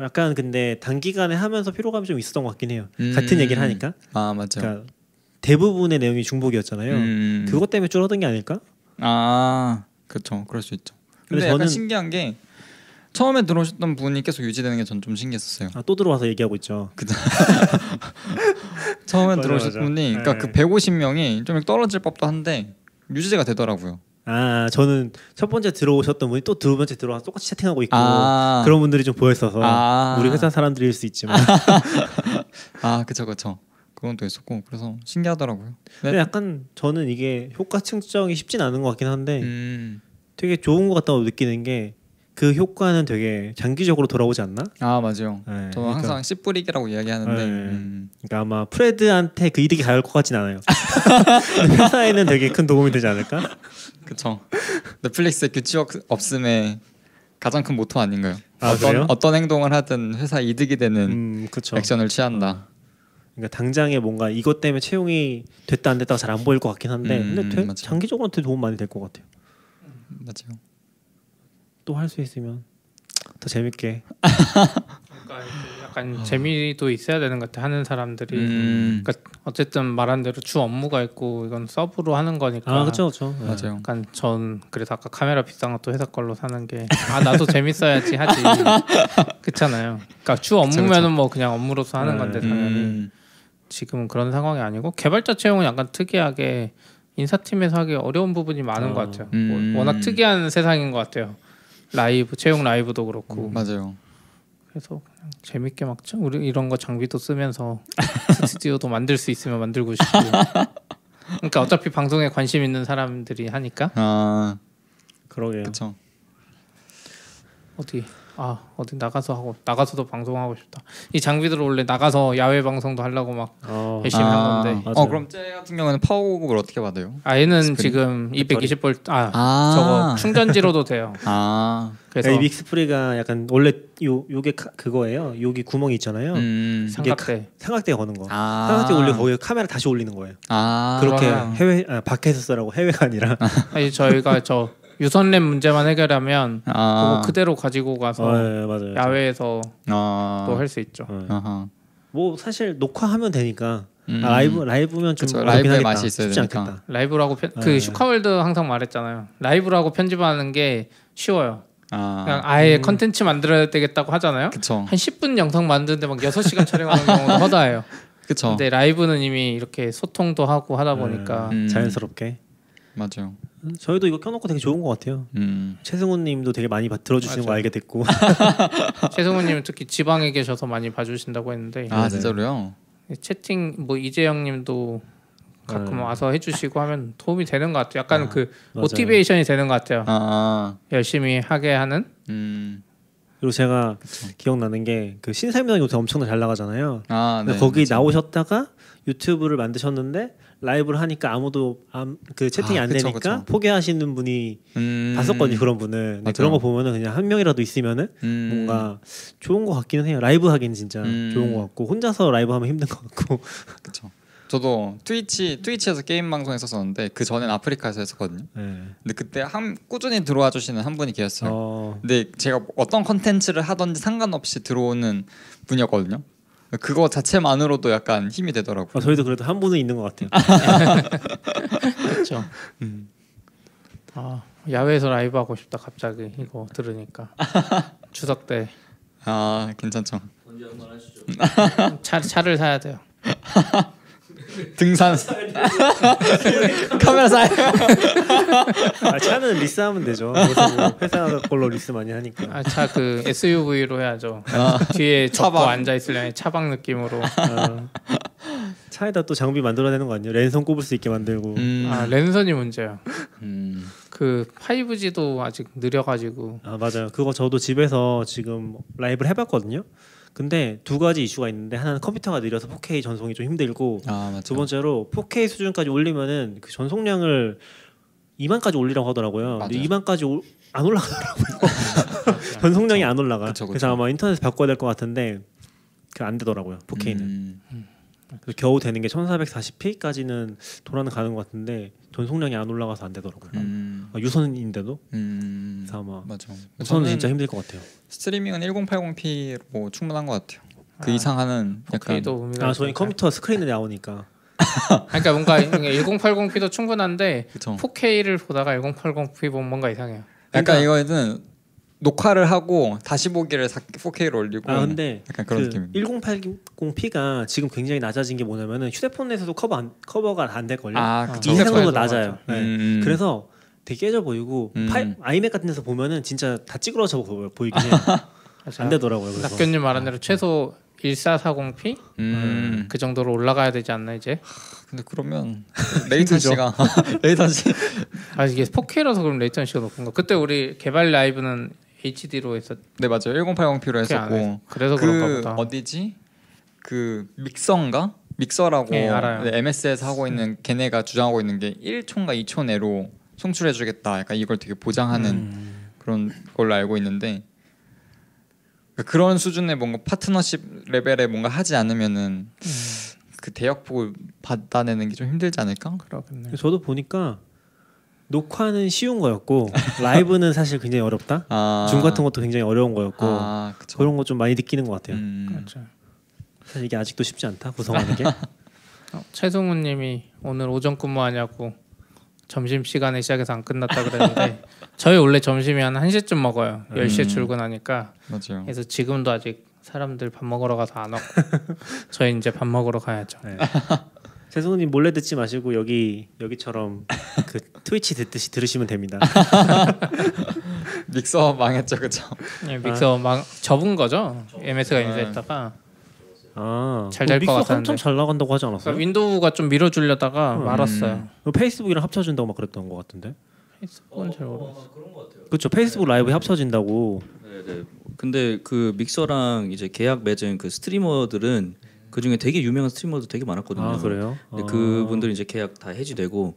약간 근데 단기간에 하면서 피로감이 좀 있었던 것 같긴 해요. 음. 같은 얘기를 하니까 아 맞죠 그러니까 대부분의 내용이 중복이었잖아요. 음. 그것 때문에 줄어든 게 아닐까? 아 그렇죠 그럴 수 있죠 근데, 근데 약간 신기한 게 처음에 들어오셨던 분이 계속 유지되는 게 전 좀 신기했었어요 아, 또 들어와서 얘기하고 있죠. 처음에 맞아, 들어오신 맞아. 분이 그러니까 네. 그 150명이 좀 떨어질 법도 한데 유지가 되더라고요 아 저는 첫 번째 들어오셨던 분이 또 두 번째 들어와서 똑같이 채팅하고 있고 아. 그런 분들이 좀 보였어서 아. 우리 회사 사람들일 수 있지만 아 그쵸 그쵸 그건 또 있었고 그래서 신기하더라고요 근데 약간 저는 이게 효과 측정이 쉽진 않은 것 같긴 한데 음. 되게 좋은 것 같다고 느끼는 게 그 효과는 되게 장기적으로 돌아오지 않나? 아 맞아요 네, 저 그러니까- 항상 씨 뿌리기라고 이야기하는데 네. 음. 그러니까 아마 프레드한테 그 이득이 갈것 같진 않아요. 회사에는 되게 큰 도움이 되지 않을까? 그쵸 넷플릭스의 규칙 없- 없음의 가장 큰 모토 아닌가요? 아, 어떤 그래요? 어떤 행동을 하든 회사 이득이 되는 음. 액션을 취한다. 그러니까 당장에 뭔가 이것 때문에 채용이 됐다 안 됐다가 잘 안 보일 것 같긴 한데 음, 근데 되-. 장기적으로 되게 도움 많이 될 것 같아요. 맞아요. 또 할 수 있으면 더 재밌게 그러니까 약간 재미도 있어야 되는 것 같아 하는 사람들이. 음, 그러니까 어쨌든 말한 대로 주 업무가 있고 이건 서브로 하는 거니까. 아 그렇죠 그렇죠. 맞아요. 약간 전 그래서 아까 카메라 비싼 것도 회사 걸로 사는 게 아 나도 재밌어야지 하지 그렇잖아요. 그러니까 주 업무면은 뭐 그냥 업무로서 하는 네. 건데 당연히 음, 지금은 그런 상황이 아니고 개발자 채용은 약간 특이하게 인사팀에서 하기 어려운 부분이 많은 어. 것 같아요. 음. 뭐 워낙 특이한 세상인 것 같아요. 라이브 채용 라이브도 그렇고 맞아요. 그래서 그냥 재밌게 막죠. 우리 이런 거 장비도 쓰면서 스튜디오도 만들 수 있으면 만들고 싶고. 그러니까 어차피 방송에 관심 있는 사람들이 하니까 아, 그러게요. 그렇죠. 어디 아 어디 나가서 하고 나가서도 방송하고 싶다. 이 장비들 원래 나가서 야외 방송도 하려고 막 어, 열심히 한 건데. 맞아요. 어 그럼 쟤 같은 경우는 파워 공급을 어떻게 받아요? 아 얘는 스크린? 지금 220V 아, 아. 저거 충전지로도 돼요. 아, 그래서 이 믹스프리가 약간 원래 요 요게 카- 그거예요. 여기 구멍이 있잖아요. 음, 삼각대 삼각대 거는 거. 아, 삼각대 올리고 거기에 카메라 다시 올리는 거예요. 아, 그렇게 그러면- 해외 아, 밖에서 쓰라고 해외가 아니라. 아니 저희가 저 유선랜 문제만 해결하면 아, 그거 그대로 가지고 가서 어, 네, 맞아요. 야외에서 아, 또할 수 있죠. 어. 아하. 뭐 사실 녹화하면 되니까 음. 아, 라이브 라이브면 좀 그쵸, 어렵긴 라이브의 하겠다. 맛이 있어야 쉽지 되니까. 않겠다. 라이브라고 편, 그 네. 슈카월드 항상 말했잖아요. 라이브라고 편집하는 게 쉬워요. 아, 그냥 아예 컨텐츠 만들어야 되겠다고 하잖아요. 그쵸, 한 10분 영상 만드는데 막 6시간 촬영하는 경우도 허다해요. 그쵸. 근데 라이브는 이미 이렇게 소통도 하고 하다 보니까 음. 자연스럽게. 맞아요. 저희도 이거 켜놓고 되게 좋은 것 같아요. 음, 최승훈님도 되게 많이 봐- 들어주시는 거 맞아요. 알게 됐고. 최승우님은 특히 지방에 계셔서 많이 봐주신다고 했는데 아 네. 진짜로요? 채팅 뭐 이재영님도 가끔 네. 와서 해주시고 하면 도움이 되는 것 같아요. 약간 아, 그 맞아요. 모티베이션이 되는 것 같아요. 아, 열심히 하게 하는. 음, 그리고 제가 기억나는 게 그 신사임당 요새 엄청나게 잘 나가잖아요. 아, 네, 거기 맞아요. 나오셨다가 유튜브를 만드셨는데 라이브를 하니까 아무도 안, 그 채팅이 아, 안 그쵸, 되니까 그쵸. 포기하시는 분이 음, 봤었거든요 그런 분을. 근데. 그런 거 보면은 그냥 한 명이라도 있으면은 음, 뭔가 좋은 것 같기는 해요. 라이브 하기는 진짜 음. 좋은 것 같고 혼자서 라이브 하면 힘든 것 같고. 그쵸. 저도 트위치 트위치에서 게임 방송 했었었는데 그 전엔 아프리카에서 했었거든요. 네. 근데 그때 한 꾸준히 들어와 주시는 한 분이 계셨어요. 어, 근데 제가 어떤 컨텐츠를 하든지 상관없이 들어오는 분이었거든요. 그거 자체만으로도 약간 힘이 되더라고요. 어, 저희도 그래도 한 분은 있는 것 같아요. 그렇죠. 음. 아 야외에서 라이브 하고 싶다 갑자기 이거 들으니까 추석 때 아 괜찮죠. 차, 차를 사야 돼요. 등산 카메라 사요. 아, 차는 리스하면 되죠. 뭐 회사 걸로 리스 많이 하니까. 아, 차 그 SUV로 해야죠. 뒤에 접고 차박. 앉아 있으려면 차박 느낌으로. 아, 차에다 또 장비 만들어내는 거 아니에요? 랜선 꼽을 수 있게 만들고. 음. 아 랜선이 문제야. 음. 그 5G도 아직 느려가지고 아 맞아요. 그거 저도 집에서 지금 라이브를 해봤거든요. 근데 두 가지 이슈가 있는데 하나는 컴퓨터가 느려서 4K 전송이 좀 힘들고 아. 두 번째로 4K 수준까지 올리면은 그 전송량을 2만까지 올리라고 하더라고요. 근데 맞아요. 2만까지 올, 안 올라가더라고요. 전송량이 안 올라가. 그쵸, 그쵸. 그래서 아마 인터넷 바꿔야 될 것 같은데 그 안 되더라고요. 4K는. 음. 겨우 되는 게 1440p까지는 돌아는 가는 것 같은데 전송량이 안 올라가서 안 되더라고요. 음. 아, 유선인데도 음. 그래서 아마 맞아. 우선은 진짜 힘들 것 같아요. 스트리밍은 1080p로 충분한 것 같아요. 그 아, 이상하는 약간 4K도 의미가 아 저희. 컴퓨터 스크린에 나오니까 그러니까 뭔가 1080p도 충분한데 그쵸. 4K를 보다가 1080p 보면 뭔가 이상해요. 그러니까- 이거는 녹화를 하고 다시 보기를 4K로 올리고 아 근데 약간 그런 그 느낌입니다. 1080p가 지금 굉장히 낮아진 게 뭐냐면은 휴대폰에서도 커버 안, 커버가 안 될 걸요. 아 아, 그쵸. 이 생각보다 맞아, 낮아요. 네. 음. 그래서 되게 깨져 보이고 음. 파이, 아이맥 같은 데서 보면은 진짜 다 찌그러져 보- 보이긴 해요. 안 되더라고요. 그래서. 낙견님 말한 대로 최소 1440p 음. 그 정도로 올라가야 되지 않나 이제? 근데 그러면 latency가 latency 아 이게 4K라서 그럼 latency가 높은 거. 그때 우리 개발 라이브는 HD로 했었. 네 맞아요. 1080p로 그게 안 했었고 해. 그래서 그런가 그 보다. 어디지? 그 믹서인가? 믹서라고 네, 알아요. 네, MS에서 하고 있는 걔네가 주장하고 있는 게 1초인가 2초 내로 송출해주겠다. 약간 이걸 되게 보장하는 음. 그런 걸로 알고 있는데 그러니까 그런 수준의 뭔가 파트너십 레벨에 뭔가 하지 않으면은 음. 그 대역폭을 받아내는 게 좀 힘들지 않을까? 그러겠네. 저도 보니까 녹화는 쉬운 거였고 라이브는 사실 굉장히 어렵다. 아. 줌 같은 것도 굉장히 어려운 거였고 아, 그쵸. 그런 거 좀 많이 느끼는 것 같아요. 음. 그렇죠. 사실 이게 아직도 쉽지 않다 구성하는 게. 어, 최승우님이 오늘 오전 근무하냐고 점심 시간에 시작해서 안 끝났다 그랬는데 저희 원래 점심이 한 1시쯤 먹어요. 10시에 음. 출근하니까 맞아요. 그래서 지금도 아직 사람들 밥 먹으러 가서 안 왔고 저희 이제 밥 먹으러 가야죠. 네. 세승우님 몰래 듣지 마시고 여기 여기처럼 그 트위치 듣듯이 들으시면 됩니다. 믹서 망했죠, 그쵸? 예, 믹서 막 접은 거죠. MS가 인수했다가 아, 잘될것 믹서 같았는데. 엄청 잘 나간다고 하지 않았어요? 그러니까 윈도우가 좀 밀어주려다가 음. 말았어요. 그 페이스북이랑 합쳐진다고 막 그랬던 것 같은데. 페이스북은 잘 모르겠어요. 아마 그런 것 같아요. 그렇죠. 페이스북 라이브에 합쳐진다고. 네 네. 근데 그 믹서랑 이제 계약 맺은 그 스트리머들은 그 중에 되게 유명한 스트리머도 되게 많았거든요. 아 그래요? 근데 아, 그분들 이제 계약 다 해지되고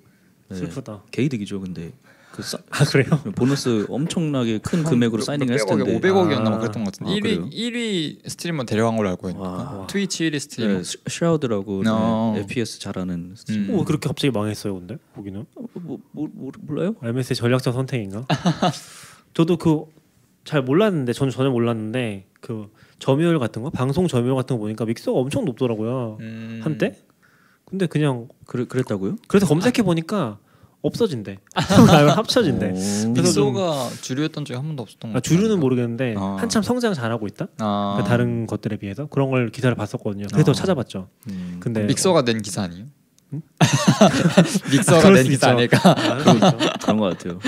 네. 슬프다. 개이득이죠. 근데 그 사, 아 그래요? 보너스 엄청나게 큰 금액으로 signing을 했을 텐데 500억이었나 아. 막 그랬던 것 같은데 아, 1위 그래요? 1위 스트리머 데려간 걸로 알고 있는데 와. 트위치 1위 스트리머 네, 슈- 슈라우드라고 어. 네, FPS 잘하는 스트리머. 음. 오 그렇게 갑자기 망했어요, 근데 거기는 뭐, 뭐, 뭐 몰라요? MS의 전략적 선택인가? 저도 그 잘 몰랐는데 저는 전혀 몰랐는데 그 점유율 같은 거 방송 점유율 같은 거 보니까 믹서가 엄청 높더라고요 음. 한때. 근데 그냥 그래 그랬다고요? 그래서 검색해 보니까 없어진대. 합쳐진대. 믹서가 주류였던 적이 한 번도 없었던 것 아, 주류는. 모르겠는데 아. 한참 성장 잘하고 있다. 아. 그 다른 것들에 비해서 그런 걸 기사를 봤었거든요. 그래서 아. 찾아봤죠. 음. 근데 믹서가 낸 기사 아니에요? 응? 믹서가 수 기사. 아닐까? 아. 그런 것 같아요.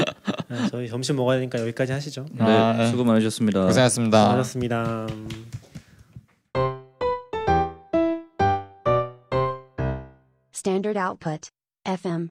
아, 저희 점심 먹어야 되니까 여기까지 하시죠. 네, 아, 네. 수고 많으셨습니다. 고생하셨습니다. 수고하셨습니다. Standard output. FM.